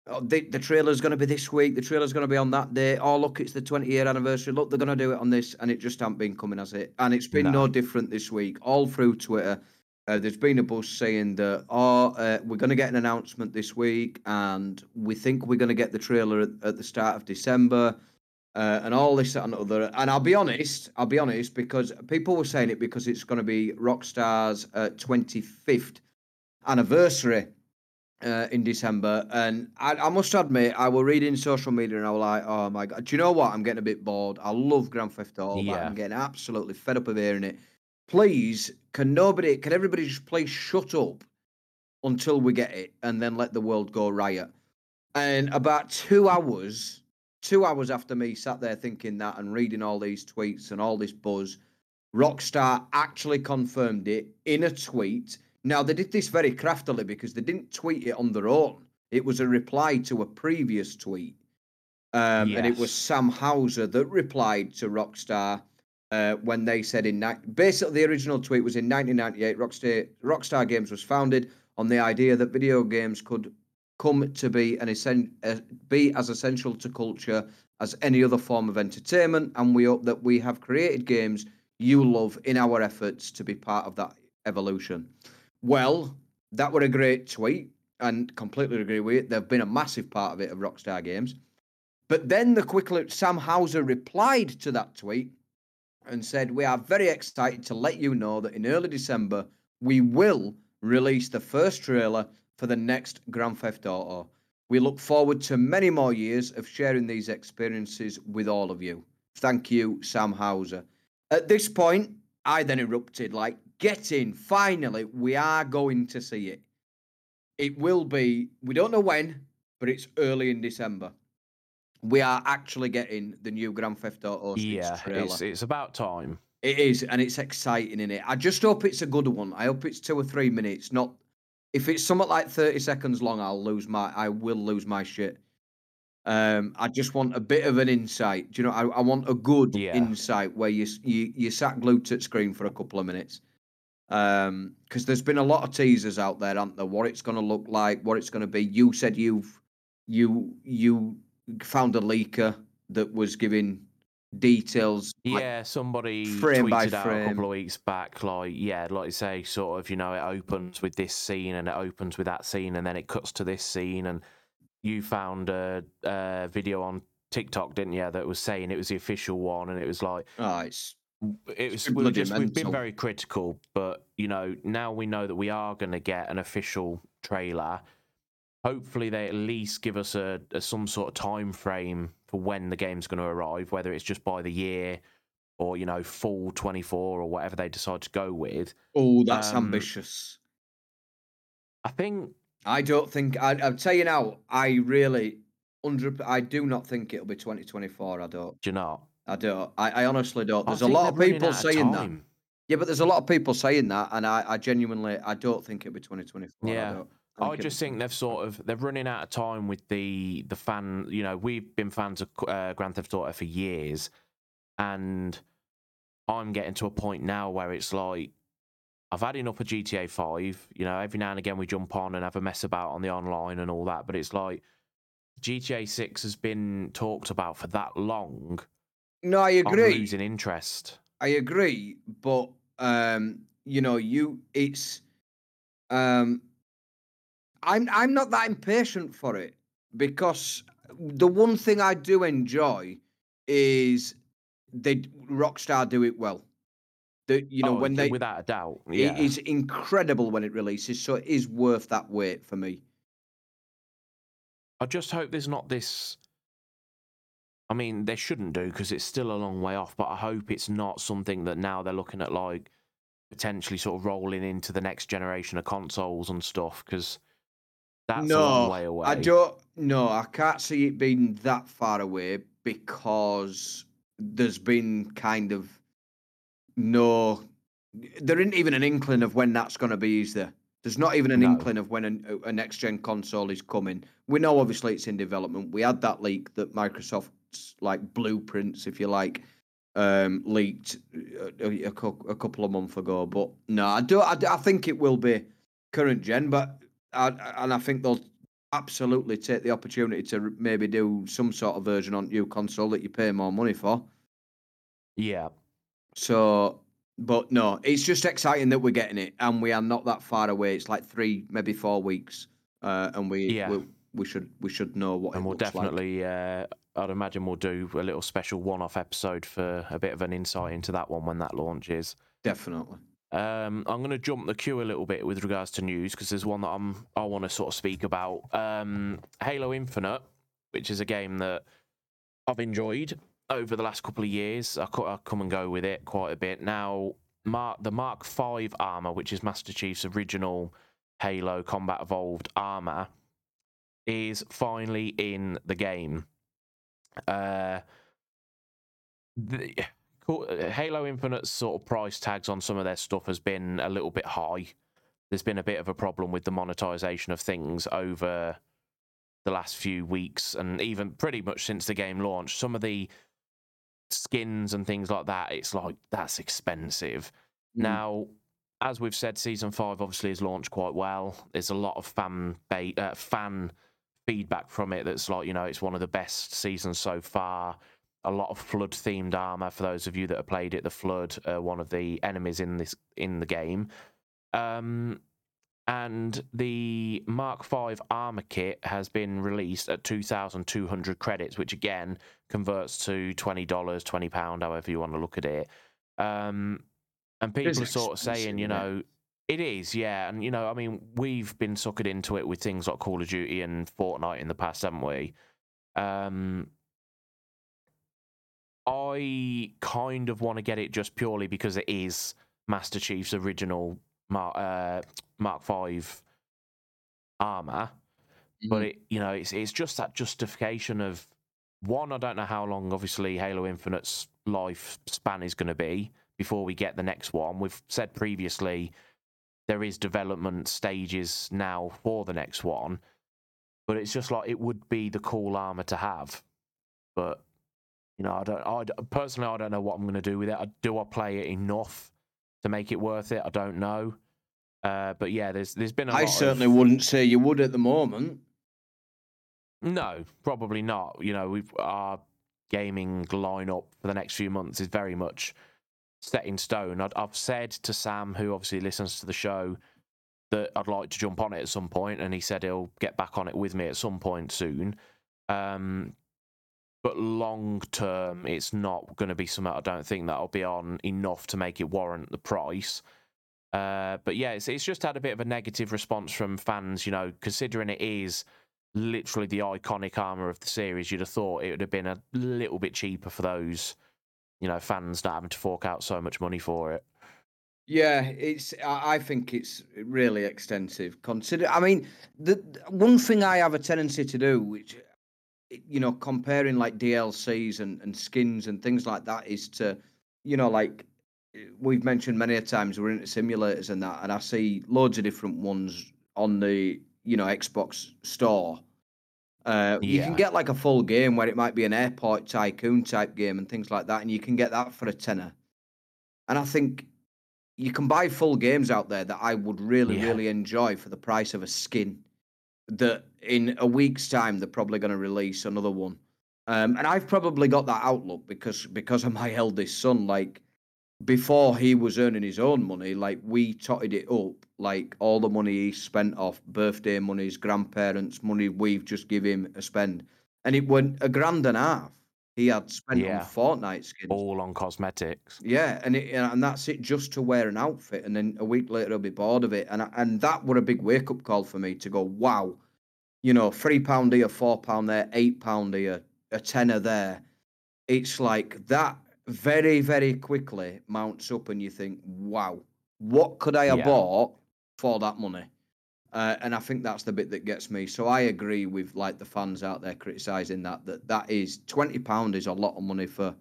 Oh, the, the trailer's going to be this week. The trailer's going to be on that day. Oh, look, it's the 20 year anniversary. Look, they're going to do it on this, and it just hasn't been coming as it. And it's been no, No. different this week. All through Twitter, uh, there's been a buzz saying that, oh, uh, we're going to get an announcement this week, and we think we're going to get the trailer at, at the start of December, uh, and all this that, and other. And I'll be honest, I'll be honest, because people were saying it because it's going to be Rockstar's uh, 25th anniversary uh, in December, and I, I must admit, I was reading social media and I was like, "Oh my god!" Do you know what? I'm getting a bit bored. I love Grand Theft Auto, but Yeah. I'm getting absolutely fed up of hearing it. Please, can nobody, can everybody just please shut up until we get it, and then let the world go riot? And about two hours, two hours after me sat there thinking that and reading all these tweets and all this buzz, Rockstar actually confirmed it in a tweet. Now, they did this very craftily because they didn't tweet it on their own. It was a reply to a previous tweet. Um, And it was Yes. Sam Houser that replied to Rockstar uh, when they said in basically the original tweet was in 1998. Rockstar Rockstar Games was founded on the idea that video games could come to be an essen- uh, be as essential to culture as any other form of entertainment, and we hope that we have created games you love in our efforts to be part of that evolution. Well, that were a great tweet, and completely agree with it. They've been a massive part of it of Rockstar Games. But then the quickly Sam Houser replied to that tweet and said, We are very excited to let you know that in early December, we will release the first trailer for the next Grand Theft Auto. We look forward to many more years of sharing these experiences with all of you. Thank you, Sam Houser. At this point, I then erupted like, Get in, finally, we are going to see it. It will be, we don't know when, but it's early in December. We are actually getting the new Grand Theft Auto 6 Yeah, trailer. it's it's about time. It is, and it's exciting in it. I just hope it's a good one. I hope it's two or three minutes. Not if it's somewhat like thirty seconds long, I'll lose my. I will lose my shit. Um, I just want a bit of an insight. Do you know? I, I want a good Yeah. insight where you you you sat glued to the screen for a couple of minutes. Um, because there's been a lot of teasers out there, aren't there? What it's going to look like, what it's going to be. You said you've you you found a leaker that was giving details. like- Yeah, somebody frame tweeted out a couple of weeks back, like, yeah, like you say, sort of, you know, it opens with this scene and it opens with that scene and then it cuts to this scene. And you found a, a video on TikTok, didn't you, that was saying it was the official one. And it was like, Oh, it's it was, we just, we've been very critical, but, you know, now we know that we are going to get an official trailer. Hopefully, they at least give us a, a some sort of time frame for when the game's going to arrive, whether it's just by the year or you know full 24 or whatever they decide to go with oh, that's Um, ambitious. i think I don't think I, I'll tell you now. I really hundred. I do not think it'll be 2024. I don't. do you not I don't. I, I honestly don't. There's a lot of people out of saying that. Yeah, but there's a lot of people saying that, and I, I genuinely, I don't think it'll be 2024. Yeah. I, don't. I it'll just think they've sort of they're running out of time with the the fan. You know, we've been fans of uh, Grand Theft Auto for years, and I'm getting to a point now where it's like I've had enough of GTA Five. You know, every now and again we jump on and have a mess about on the online and all that, but it's like GTA Six has been talked about for that long. No, I I'm agree. losing interest. I agree, but um, you know, you it's um I'm I'm not that impatient for it because the one thing I do enjoy is they Rockstar do it well. The, you know Oh, when they without a doubt, it yeah. is incredible when it releases, so it is worth that wait for me. I just hope there's not this. I mean, they shouldn't do because it's still a long way off, but I hope it's not something that now they're looking at like potentially sort of rolling into the next generation of consoles and stuff because that's a long No, way away. I don't. No, I can't see it being that far away because there's been kind of no. There isn't even an inkling of when that's going to be. Is there? There's not even an No. inkling of when a, a next gen console is coming. We know obviously it's in development. We had that leak that Microsoft's like blueprints, if you like, um, leaked a, a, a couple of months ago. But no, I do. I, do- I think it will be current gen, but I, and I think they'll absolutely take the opportunity to maybe do some sort of version on new console that you pay more money for. yeah, So, but no, it's just exciting that we're getting it, and we are not that far away. It's like three, maybe four weeks, uh, and we, Yeah. we we should we should know what and we'll looks like. definitely. Uh, I'd imagine we'll do a little special one-off episode for a bit of an insight into that one when that launches. Definitely. Um, I'm going to jump the queue a little bit with regards to news because there's one that I'm I want to sort of speak about. Um, Halo Infinite, which is a game that I've enjoyed over the last couple of years. I, I come and go with it quite a bit. Now, Mark the Mark V armor, which is Master Chief's original Halo Combat Evolved armor, is finally in the game. Uh, the, Halo Infinite's sort of price tags on some of their stuff has been a little bit high. There's been a bit of a problem with the monetization of things over the last few weeks and even pretty much since the game launched. Some of the skins and things like that, it's like that's expensive. Mm. Now, as we've said, season five obviously has launched quite well. There's a lot of fan ba- uh, fan feedback from it that's like you know it's one of the best seasons so far. A lot of flood themed armor for those of you that have played it. The flood, uh, one of the enemies in this in the game, um, and the Mark V armor kit has been released at two thousand two hundred credits, which again converts to twenty dollars, twenty pound, however you want to look at it. Um, and people are sort of saying, you know, it is, yeah, and you know, I mean, we've been suckered into it with things like Call of Duty and Fortnite in the past, haven't we? Um, I kind of want to get it just purely because it is Master Chief's original Mark uh, Mark Five armor, but Mhm. it you know it's it's just that justification of one. I don't know how long, obviously, Halo Infinite's life span is going to be before we get the next one. We've said previously there is development stages now for the next one, but it's just like it would be the cool armor to have, but you know, I don't. I personally, I don't know what I'm going to do with it. I, do I play it enough to make it worth it? I don't know. Uh, but yeah, there's there's been a I certainly of, wouldn't say you would at the moment. No, probably not. You know, we've our gaming lineup for the next few months is very much set in stone. I'd, I've said to Sam, who obviously listens to the show, that I'd like to jump on it at some point, and he said he'll get back on it with me at some point soon. Um, but long term, it's not going to be something I don't think that'll be on enough to make it warrant the price. Uh, but yeah, it's, it's just had a bit of a negative response from fans, you know, considering it is literally the iconic armor of the series. You'd have thought it would have been a little bit cheaper for those, you know, fans not having to fork out so much money for it. Yeah, it's. I think it's really extensive. Consider. I mean, the one thing I have a tendency to do, which, you know, comparing like DLCs and and skins and things like that, is to, you know, like we've mentioned many a times we're into simulators and that, and I see loads of different ones on the you know Xbox store. Uh, You can get like a full game where it might be an airport tycoon type game and things like that, and you can get that for a tenner. And I think you can buy full games out there that I would really, Yeah. really enjoy for the price of a skin. That in a week's time they're probably going to release another one. Um, and I've probably got that outlook because because of my <laughs> eldest son. Like before he was earning his own money, like we totted it up. Like all the money he spent off birthday monies, grandparents' money, we've just give him a spend, and it went a grand and a half. He had spent Yeah. on Fortnite skins. All on cosmetics. Yeah, and it, and that's it, just to wear an outfit, and then a week later he'll be bored of it, and I- and that were a big wake up call for me to go, wow, you know, three pound here, four pound there, eight pound here, a tenner there. It's like that very very quickly mounts up, and you think, wow, what could I have Yeah. bought for that money? Uh, and I think that's the bit that gets me. So I agree with like the fans out there criticizing that that that is twenty pound is a lot of money for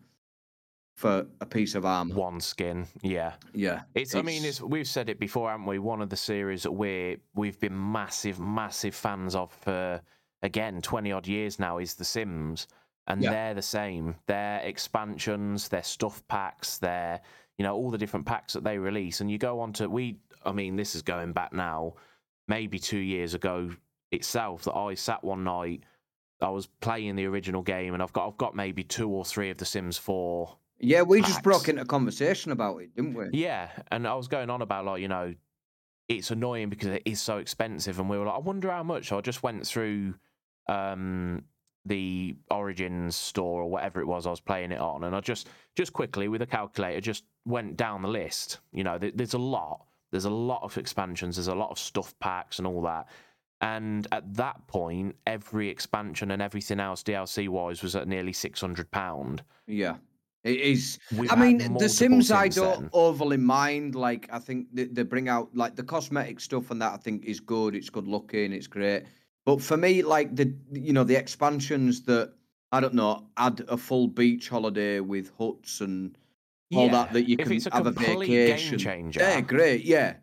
for a piece of armor. One skin, yeah. Yeah, It's, I mean, it's, we've said it before, haven't we? One of the series that we're we've been massive, massive fans of for again twenty odd years now is The Sims, and Yeah. they're the same. Their expansions, their stuff packs, their you know all the different packs that they release, and you go on to we. I mean, this is going back now, maybe two years ago itself. That I sat one night, I was playing the original game, and I've got I've got maybe two or three of The Sims four yeah. We just broke into conversation about it, didn't we? yeah, and I was going on about like you know, it's annoying because it is so expensive, and we were like, I wonder how much. So I just went through um, the Origins store or whatever it was I was playing it on, and I just just quickly with a calculator just went down the list. You know, th- there's a lot. There's a lot of expansions. There's a lot of stuff packs and all that. And at that point, every expansion and everything else DLC wise was at nearly six hundred pound. Yeah, it is. We've I mean, the Sims I don't then. overly mind. Like, I think they, they bring out like the cosmetic stuff and that I think is good. It's good looking. It's great. But for me, like the you know the expansions that I don't know add a full beach holiday with huts and all that Yeah, that you if can it's a have a vacation. game changer. Yeah, great. Yeah.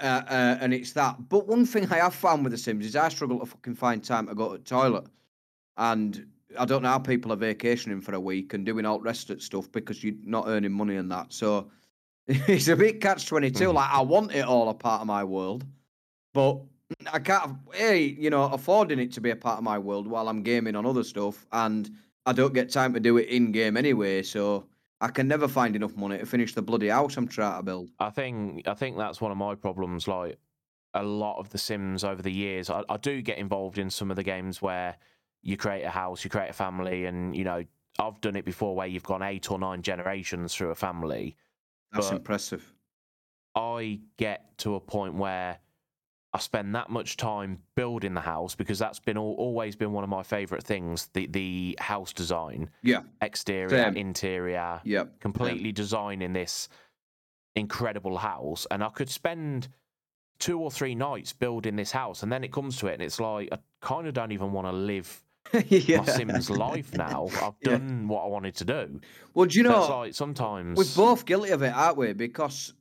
Uh, uh, and it's that. But one thing I have found with The Sims is I struggle to fucking find time to go to the toilet. And I don't know how people are vacationing for a week and doing all rest of stuff because you're not earning money and that. So <laughs> it's a bit catch 22. Mhm. Like, I want it all a part of my world, but I can't, hey, you know, affording it to be a part of my world while I'm gaming on other stuff. And I don't get time to do it in game anyway. So I can never find enough money to finish the bloody house I'm trying to build. I think I think that's one of my problems. Like a lot of the Sims over the years, I, I do get involved in some of the games where you create a house, you create a family, and you know I've done it before where you've gone eight or nine generations through a family. That's impressive. I get to a point where I spend that much time building the house because that's been al- always been one of my favorite things the the house design Yeah. exterior Same. interior yeah completely designing this incredible house and I could spend two or three nights building this house and then it comes to it and it's like I kind of don't even want to live <laughs> yeah. my Sims life now. <laughs> I've Yeah. done what I wanted to do. Well, do you know, like sometimes we're both guilty of it, aren't we? Because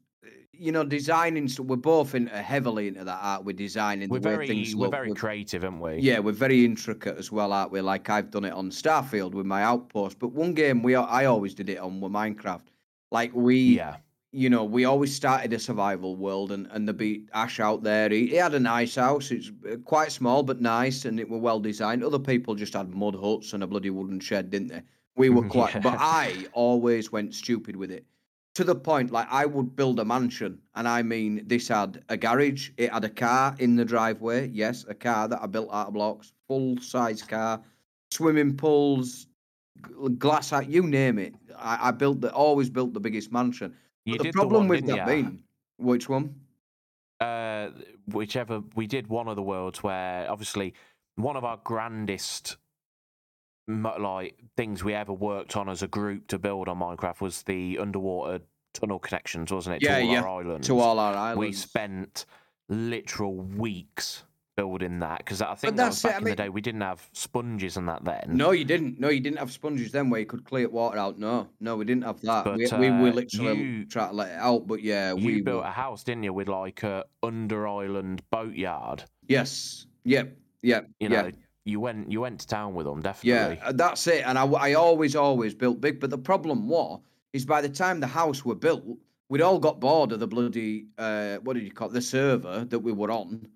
you know, designing. So we're both into heavily into that art. We're designing we're the way very things we're look. very We're- creative, aren't we? yeah, we're very intricate as well, aren't we? Like I've done it on Starfield with my outpost, but one game we I always did it on was Minecraft. Like we, Yeah. you know, we always started a survival world, and and the be Ash out there. He, he had a nice house. It's uh, quite small but nice, and it were well designed. Other people just had mud huts and a bloody wooden shed, didn't they? We were <laughs> quite, but I always went stupid with it. To the point, like I would build a mansion, and I mean, this had a garage, it had a car in the driveway. Yes, a car that I built out of blocks, full size car, swimming pools, glass out, you name it. I, I built the, always built the biggest mansion. You But the did problem one, with that being, which one? uh, whichever we did one of the worlds where obviously one of our grandest like things we ever worked on as a group to build on Minecraft was the underwater tunnel connections, wasn't it? Yeah, to all yeah, our islands. To all our islands. we spent literal weeks building that because I think that that's was it, back I in mean- the day we didn't have sponges and that then. No, you didn't. No, you didn't have sponges then where you could clear water out. No, no, we didn't have that. we, But, we were uh, literally you- trying to let it out. But yeah, you we built were- a house, didn't you, with like a under island boatyard? Yes. Yep. Yep. You yeah. know, you went you went to town with them, definitely. Yeah, that's it. And I, I always, always built big. But the problem was, is by the time the house were built, we'd all got bored of the bloody, uh, what did you call it, the server that we were on.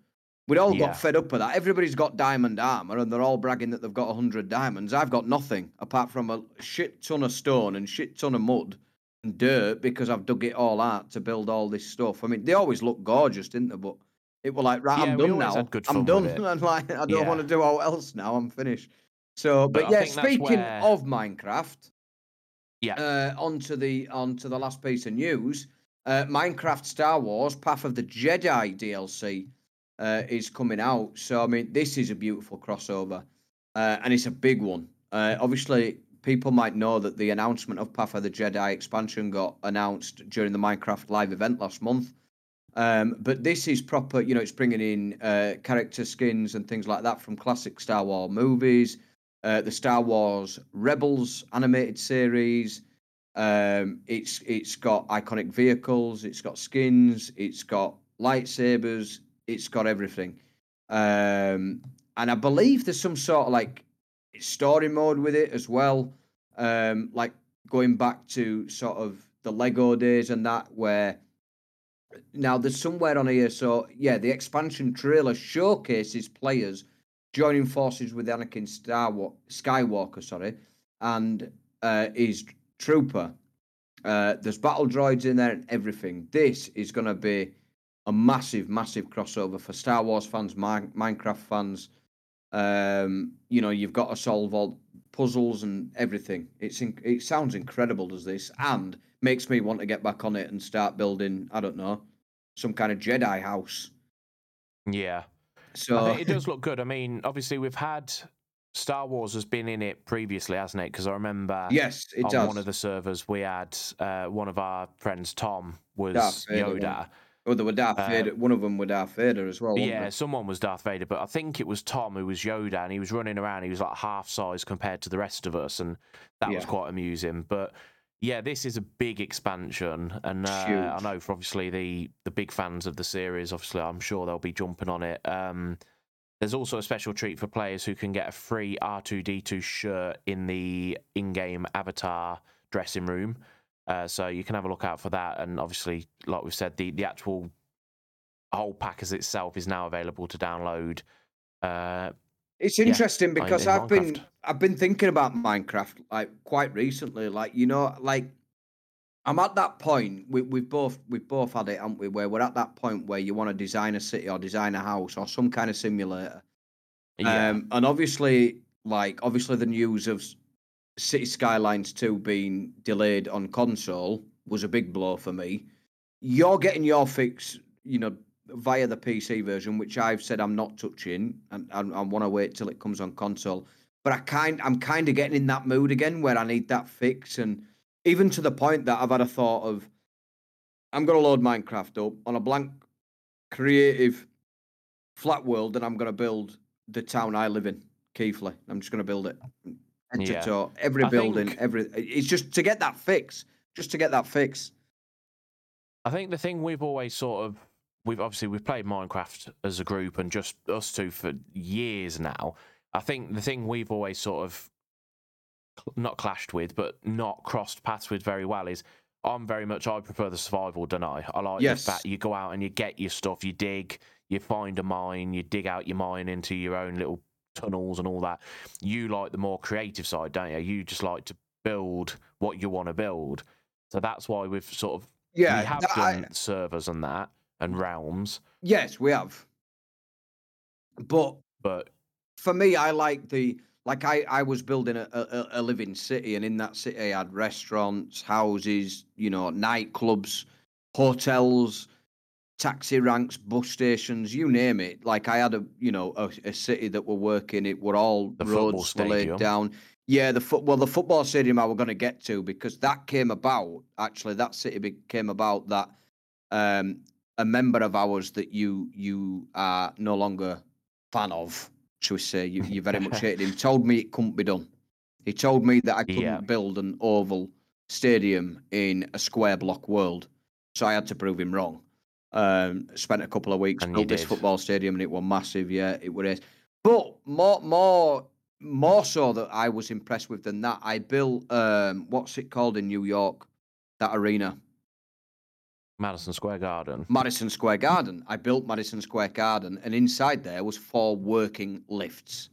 We'd all Yeah. got fed up with that. Everybody's got diamond armor, and they're all bragging that they've got 100 diamonds. I've got nothing apart from a shit ton of stone and shit ton of mud and dirt because I've dug it all out to build all this stuff. I mean, they always look gorgeous, didn't they? But it was like, right, Yeah, I'm done now. I'm done. I'm like, I don't want to do all else now. I'm finished. So, But but, yeah, speaking where- of Minecraft, Yeah. uh, onto the onto the last piece of news. Uh, Minecraft Star Wars Path of the Jedi DLC uh, is coming out. So I mean, this is a beautiful crossover, uh, and it's a big one. Uh, obviously, people might know that the announcement of Path of the Jedi expansion got announced during the Minecraft live event last month. Um, but this is proper, you know, it's bringing in uh, character skins and things like that from classic Star Wars movies, uh, the Star Wars Rebels animated series. Um, it's it's got iconic vehicles, it's got skins, it's got lightsabers, it's got everything. Um, and I believe there's some sort of like story mode with it as well. Um, like going back to sort of the Lego days and that, where now there's somewhere on here. So yeah, the expansion trailer showcases players joining forces with Anakin Star Skywalker, sorry, and uh, his trooper. Uh, there's battle droids in there and everything. This is going to be a massive, massive crossover for Star Wars fans, Minecraft fans. Um, you know, you've got to solve all puzzles and everything. It's in, it sounds incredible, does this? And makes me want to get back on it and start building. I don't know, some kind of Jedi house. Yeah. So it does look good. I mean, obviously we've had Star Wars has been in it previously, hasn't it? Because I remember, yes, it on does. one of the servers we had uh, one of our friends, Tom, was Yoda. Oh, there were Darth uh, Vader. One of them was Darth Vader as well. Yeah, someone was Darth Vader, but I think it was Tom who was Yoda, and he was running around. He was like half size compared to the rest of us, and that yeah. was quite amusing. But yeah, this is a big expansion, and uh, I know for obviously the the big fans of the series. Obviously, I'm sure they'll be jumping on it. Um, there's also a special treat for players who can get a free R2D2 shirt in the in-game avatar dressing room. Uh, so you can have a look out for that. And obviously, like we've said, the, the actual whole pack as itself is now available to download. Uh, it's interesting yeah, because I've been I've been thinking about Minecraft like quite recently. Like you know, like I'm at that point. We, we've both we've both had it, haven't we? Where we're at that point where you want to design a city or design a house or some kind of simulator. Yeah. Um, and obviously, like obviously, the news of City Skylines 2 being delayed on console was a big blow for me. You're getting your fix, you know, via the PC version, which I've said I'm not touching, and, and I want to wait till it comes on console. But I kind, I'm kind of getting in that mood again where I need that fix, and even to the point that I've had a thought of, I'm going to load Minecraft up on a blank, creative, flat world, and I'm going to build the town I live in, Keighley. I'm just going to build it head yeah. to toe. Every I building, think... every it's just to get that fix. Just to get that fix. I think the thing we've always sort of we've obviously we've played Minecraft as a group and just us two for years now. I think the thing we've always sort of not clashed with, but not crossed paths with very well is I'm very much I prefer the survival, don't I? I like yes. the fact you go out and you get your stuff, you dig, you find a mine, you dig out your mine into your own little tunnels and all that. You like the more creative side, don't you? You just like to build what you want to build. So that's why we've sort of yeah we have done I, servers and that and realms. Yes, we have. But but for me, I like the like I I was building a, a, a living city, and in that city I had restaurants, houses, you know, nightclubs, hotels taxi ranks, bus stations, you name it. Like I had a, you know, a, a city that were working. It were all the roads were laid down. Yeah, the foot. Well, the football stadium I were going to get to because that came about. Actually, that city became about that um, a member of ours that you you are no longer fan of, shall we say, you, you very much <laughs> hated him, told me it couldn't be done. He told me that I couldn't yeah. build an oval stadium in a square block world. So I had to prove him wrong. Um, spent a couple of weeks built this football stadium, and it was massive. Yeah, it was. But more, more, more so that I was impressed with than that. I built um, what's it called in New York? That arena. Madison Square Garden. Madison Square Garden. I built Madison Square Garden, and inside there was four working lifts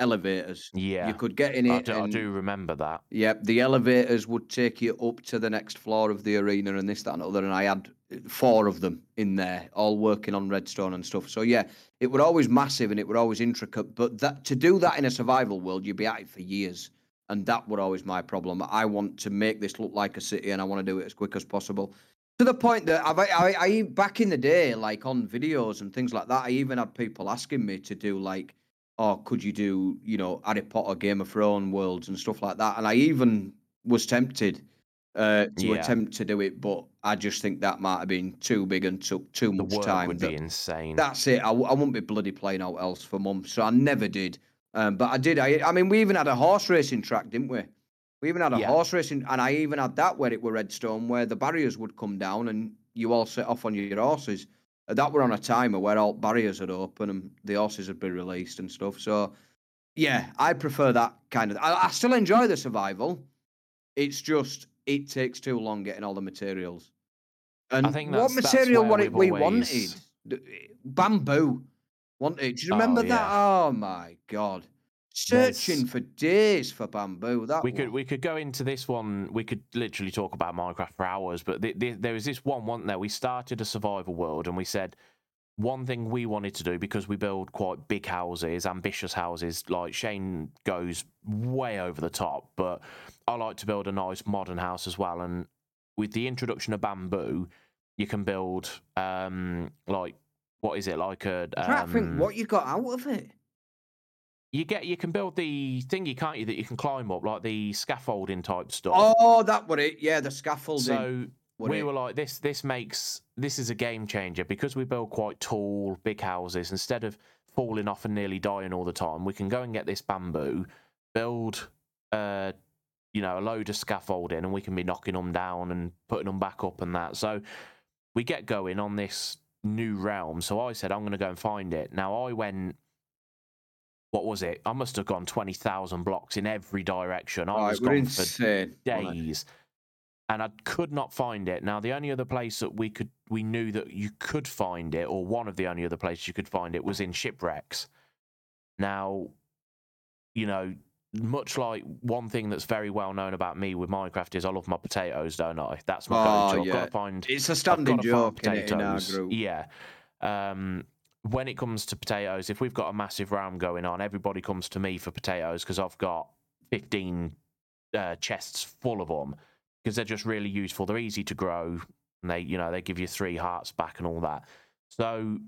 elevators. Yeah. You could get in it. I do, and, I do remember that. Yep. the elevators would take you up to the next floor of the arena and this, that, and other. And I had uh, four of them in there, all working on redstone and stuff. So yeah, it were always massive and it were always intricate. But that to do that in a survival world, you'd be at it for years. And that were always my problem. I want to make this look like a city and I want to do it as quick as possible. To the point that I've, I, I, back in the day, like on videos and things like that, I even had people asking me to do like oh, could you do, you know, Harry Potter, Game of Thrones worlds and stuff like that? And I even was tempted uh, to Yeah. attempt to do it, but I just think that might have been too big and took too The much time. would that- be insane. That's it. I, I wouldn't be bloody playing out else for months, so I never did. Um, but I did. I, I mean, we even had a horse racing track, didn't we? We even had a Yeah. horse racing, and I even had that where it were redstone, where the barriers would come down and you all set off on your horses. That were on a timer where all barriers would open and the horses would be released and stuff. So, yeah, I prefer that kind of. I, I still enjoy the survival. It's just it takes too long getting all the materials. And think what material what it we've always- wanted? Bamboo. Wanted. Do you Oh, remember that? Oh my god. Searching There's- for days for bamboo. That we could we could go into this one. We could literally talk about Minecraft for hours. But th- th- there was this one, wasn't there? We started a survival world, and we said one thing we wanted to do because we build quite big houses, ambitious houses. Like Shane goes way over the top, but I like to build a nice modern house as well. And with the introduction of bamboo, you can build um like what is it like a trying to think um, what you got out of it. You get you can build the thingy, can't you, that you can climb up, like the scaffolding type stuff. Oh, that were it. Yeah, the scaffolding. so we it. were like, this this makes this is a game changer because we build quite tall, big houses. Instead of falling off and nearly dying all the time, we can go and get this bamboo, build uh you know, a load of scaffolding and we can be knocking them down and putting them back up and that. So we get going on this new realm. So I said, I'm going to go and find it. Now I went, what was it? I must have gone 20,000 blocks in every direction. I was gone for insane. it? days and I could not find it. Now the only other place that we could we knew that you could find it, or one of the only other places you could find it, was in shipwrecks. Now, you know, much like one thing that's very well known about me with Minecraft is I love my potatoes, don't I? That's my Oh, go-to. I've got to find It's a standing joke it, in our potatoes. group. Yeah. Um, when it comes to potatoes, if we've got a massive round going on, everybody comes to me for potatoes because I've got 15 uh, chests full of them because they're just really useful. They're easy to grow and they, you know, they give you three hearts back and all that. So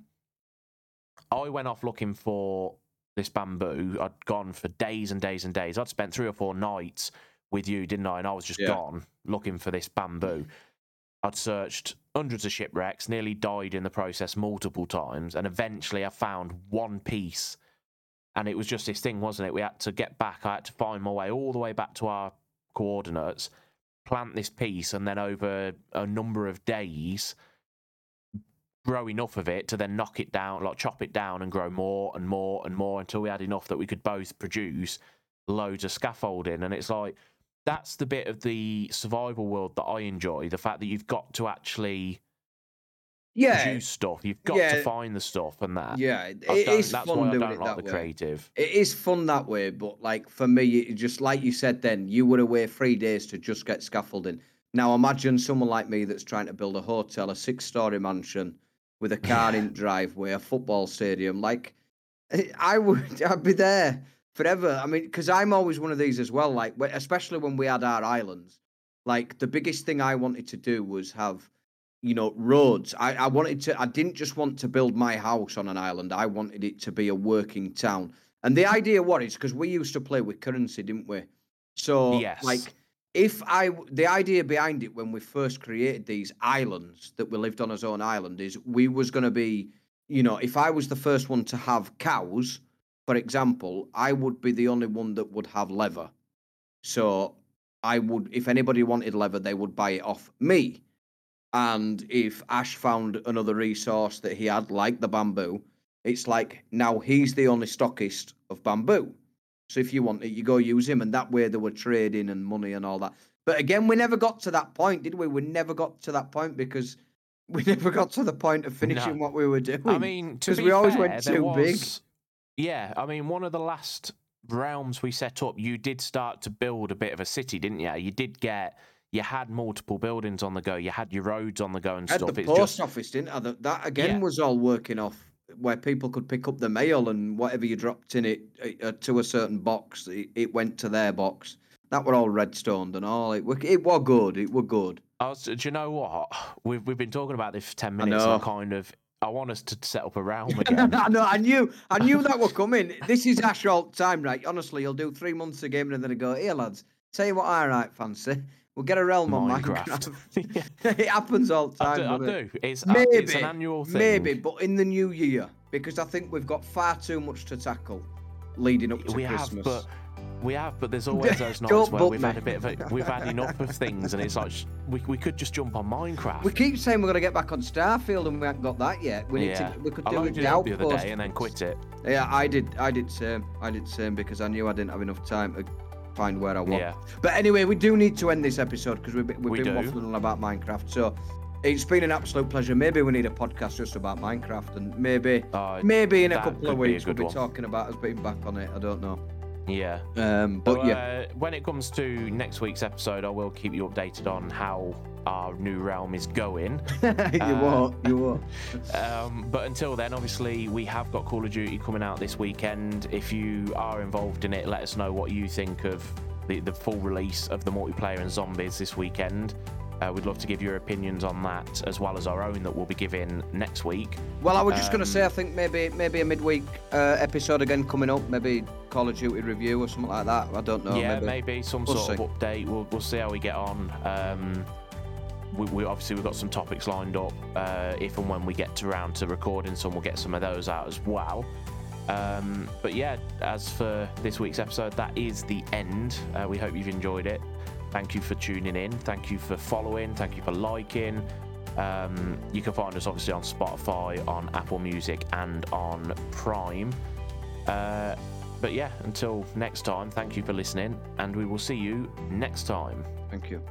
I went off looking for this bamboo. I'd gone for days and days and days. I'd spent three or four nights with you, didn't I? And I was just Yeah. gone looking for this bamboo. I'd searched hundreds of shipwrecks, nearly died in the process multiple times, and eventually I found one piece. And it was just this thing, wasn't it? We had to get back. I had to find my way all the way back to our coordinates, plant this piece, and then over a number of days, grow enough of it to then knock it down, like chop it down and grow more and more and more until we had enough that we could both produce loads of scaffolding. And it's like, that's the bit of the survival world that I enjoy. The fact that you've got to actually Yeah, produce stuff, you've got yeah. to find the stuff and that. yeah. It, I it don't- is that's fun why I don't it like that the way. creative. It is fun that way, but like for me, just like you said, then you were away three days to just get scaffolding. Now imagine someone like me that's trying to build a hotel, a six-story mansion with a car in <laughs> driveway, a football stadium. Like I would, <laughs> I'd be there forever. I mean, because I'm always one of these as well. Like especially when we had our islands. Like the biggest thing I wanted to do was have you know, roads. I, I wanted to, I didn't just want to build my house on an island. I wanted it to be a working town. And the idea was, because we used to play with currency, didn't we? So, Yes. like, if I the idea behind it when we first created these islands that we lived on as own island is we was going to be, you know, if I was the first one to have cows, for example, I would be the only one that would have leather. So I would, if anybody wanted leather, they would buy it off me. And if Ash found another resource that he had, like the bamboo, it's like now he's the only stockist of bamboo. So if you want it, you go use him, and that way they were trading and money and all that. But again, we never got to that point, did we? We never got to that point because <laughs> we never got to the point of finishing what we were doing. I mean, because be we always fair, went there too big. Yeah, I mean, one of the last realms we set up, you did start to build a bit of a city, didn't you? You did get, you had multiple buildings on the go. You had your roads on the go and stuff. the it's post just office, didn't I? That, that again Yeah. was all working off where people could pick up the mail and whatever you dropped in it uh, to a certain box, it, it went to their box. That were all redstoned and all. It were, it were good. It were good. I was, do you know what? We've we've been talking about this for ten minutes. And I know. kind of, I want us to set up a <laughs> realm again. I. I knew. I knew that were coming. This is Ash all time, right? Honestly, he'll do three months of gaming and then he'll go, "Here, lads, tell you what I right fancy. We'll get a realm on Minecraft. Minecraft. <laughs> <laughs> it happens all the I time. do. I it? do. It's, uh, it's an Maybe, annual thing. Maybe, but in the new year, because I think we've got far too much to tackle leading up to we Christmas. have, but we have, but there's always <laughs> those nights where we've me. had a bit of a, we've had enough of things, and it's like sh- we, we could just jump on Minecraft. We keep saying we're going to get back on Starfield, and we haven't got that yet. We need yeah, to. We could I do it up the other day and then quit it. Yeah, I did. I did same. I did same because I knew I didn't have enough time to find where I was. Yeah, But anyway, we do need to end this episode because we've, been- we've We been do. waffling on about Minecraft. So it's been an absolute pleasure. Maybe we need a podcast just about Minecraft, and maybe uh, maybe in a couple of could be a weeks we'll be one. talking about us being back on it. I don't know. Yeah. Um, but So, yeah, uh, when it comes to next week's episode, I will keep you updated on how our new realm is going. <laughs> you uh. You won't. <laughs> Um, but until then, obviously, we have got Call of Duty coming out this weekend. If you are involved in it, let us know what you think of the, the full release of the multiplayer and zombies this weekend. Uh, we'd love to give your opinions on that, as well as our own that we'll be giving next week. Well, I was just going to Um, say, I think maybe maybe a midweek uh, episode again coming up. Maybe Call of Duty review or something like that. I don't know. yeah, maybe. maybe, some We'll sort see. of update. We'll, we'll see how we get on. Um, we, we obviously we've got some topics lined up. Uh, if and when we get to round to recording some, we'll get some of those out as well. Um, but yeah, as for this week's episode, that is the end. Uh, we hope you've enjoyed it. Thank you for tuning in. Thank you for following. Thank you for liking. Um, you can find us obviously on Spotify, on Apple Music, and on Prime. Uh, but yeah, until next time, thank you for listening, and we will see you next time. Thank you.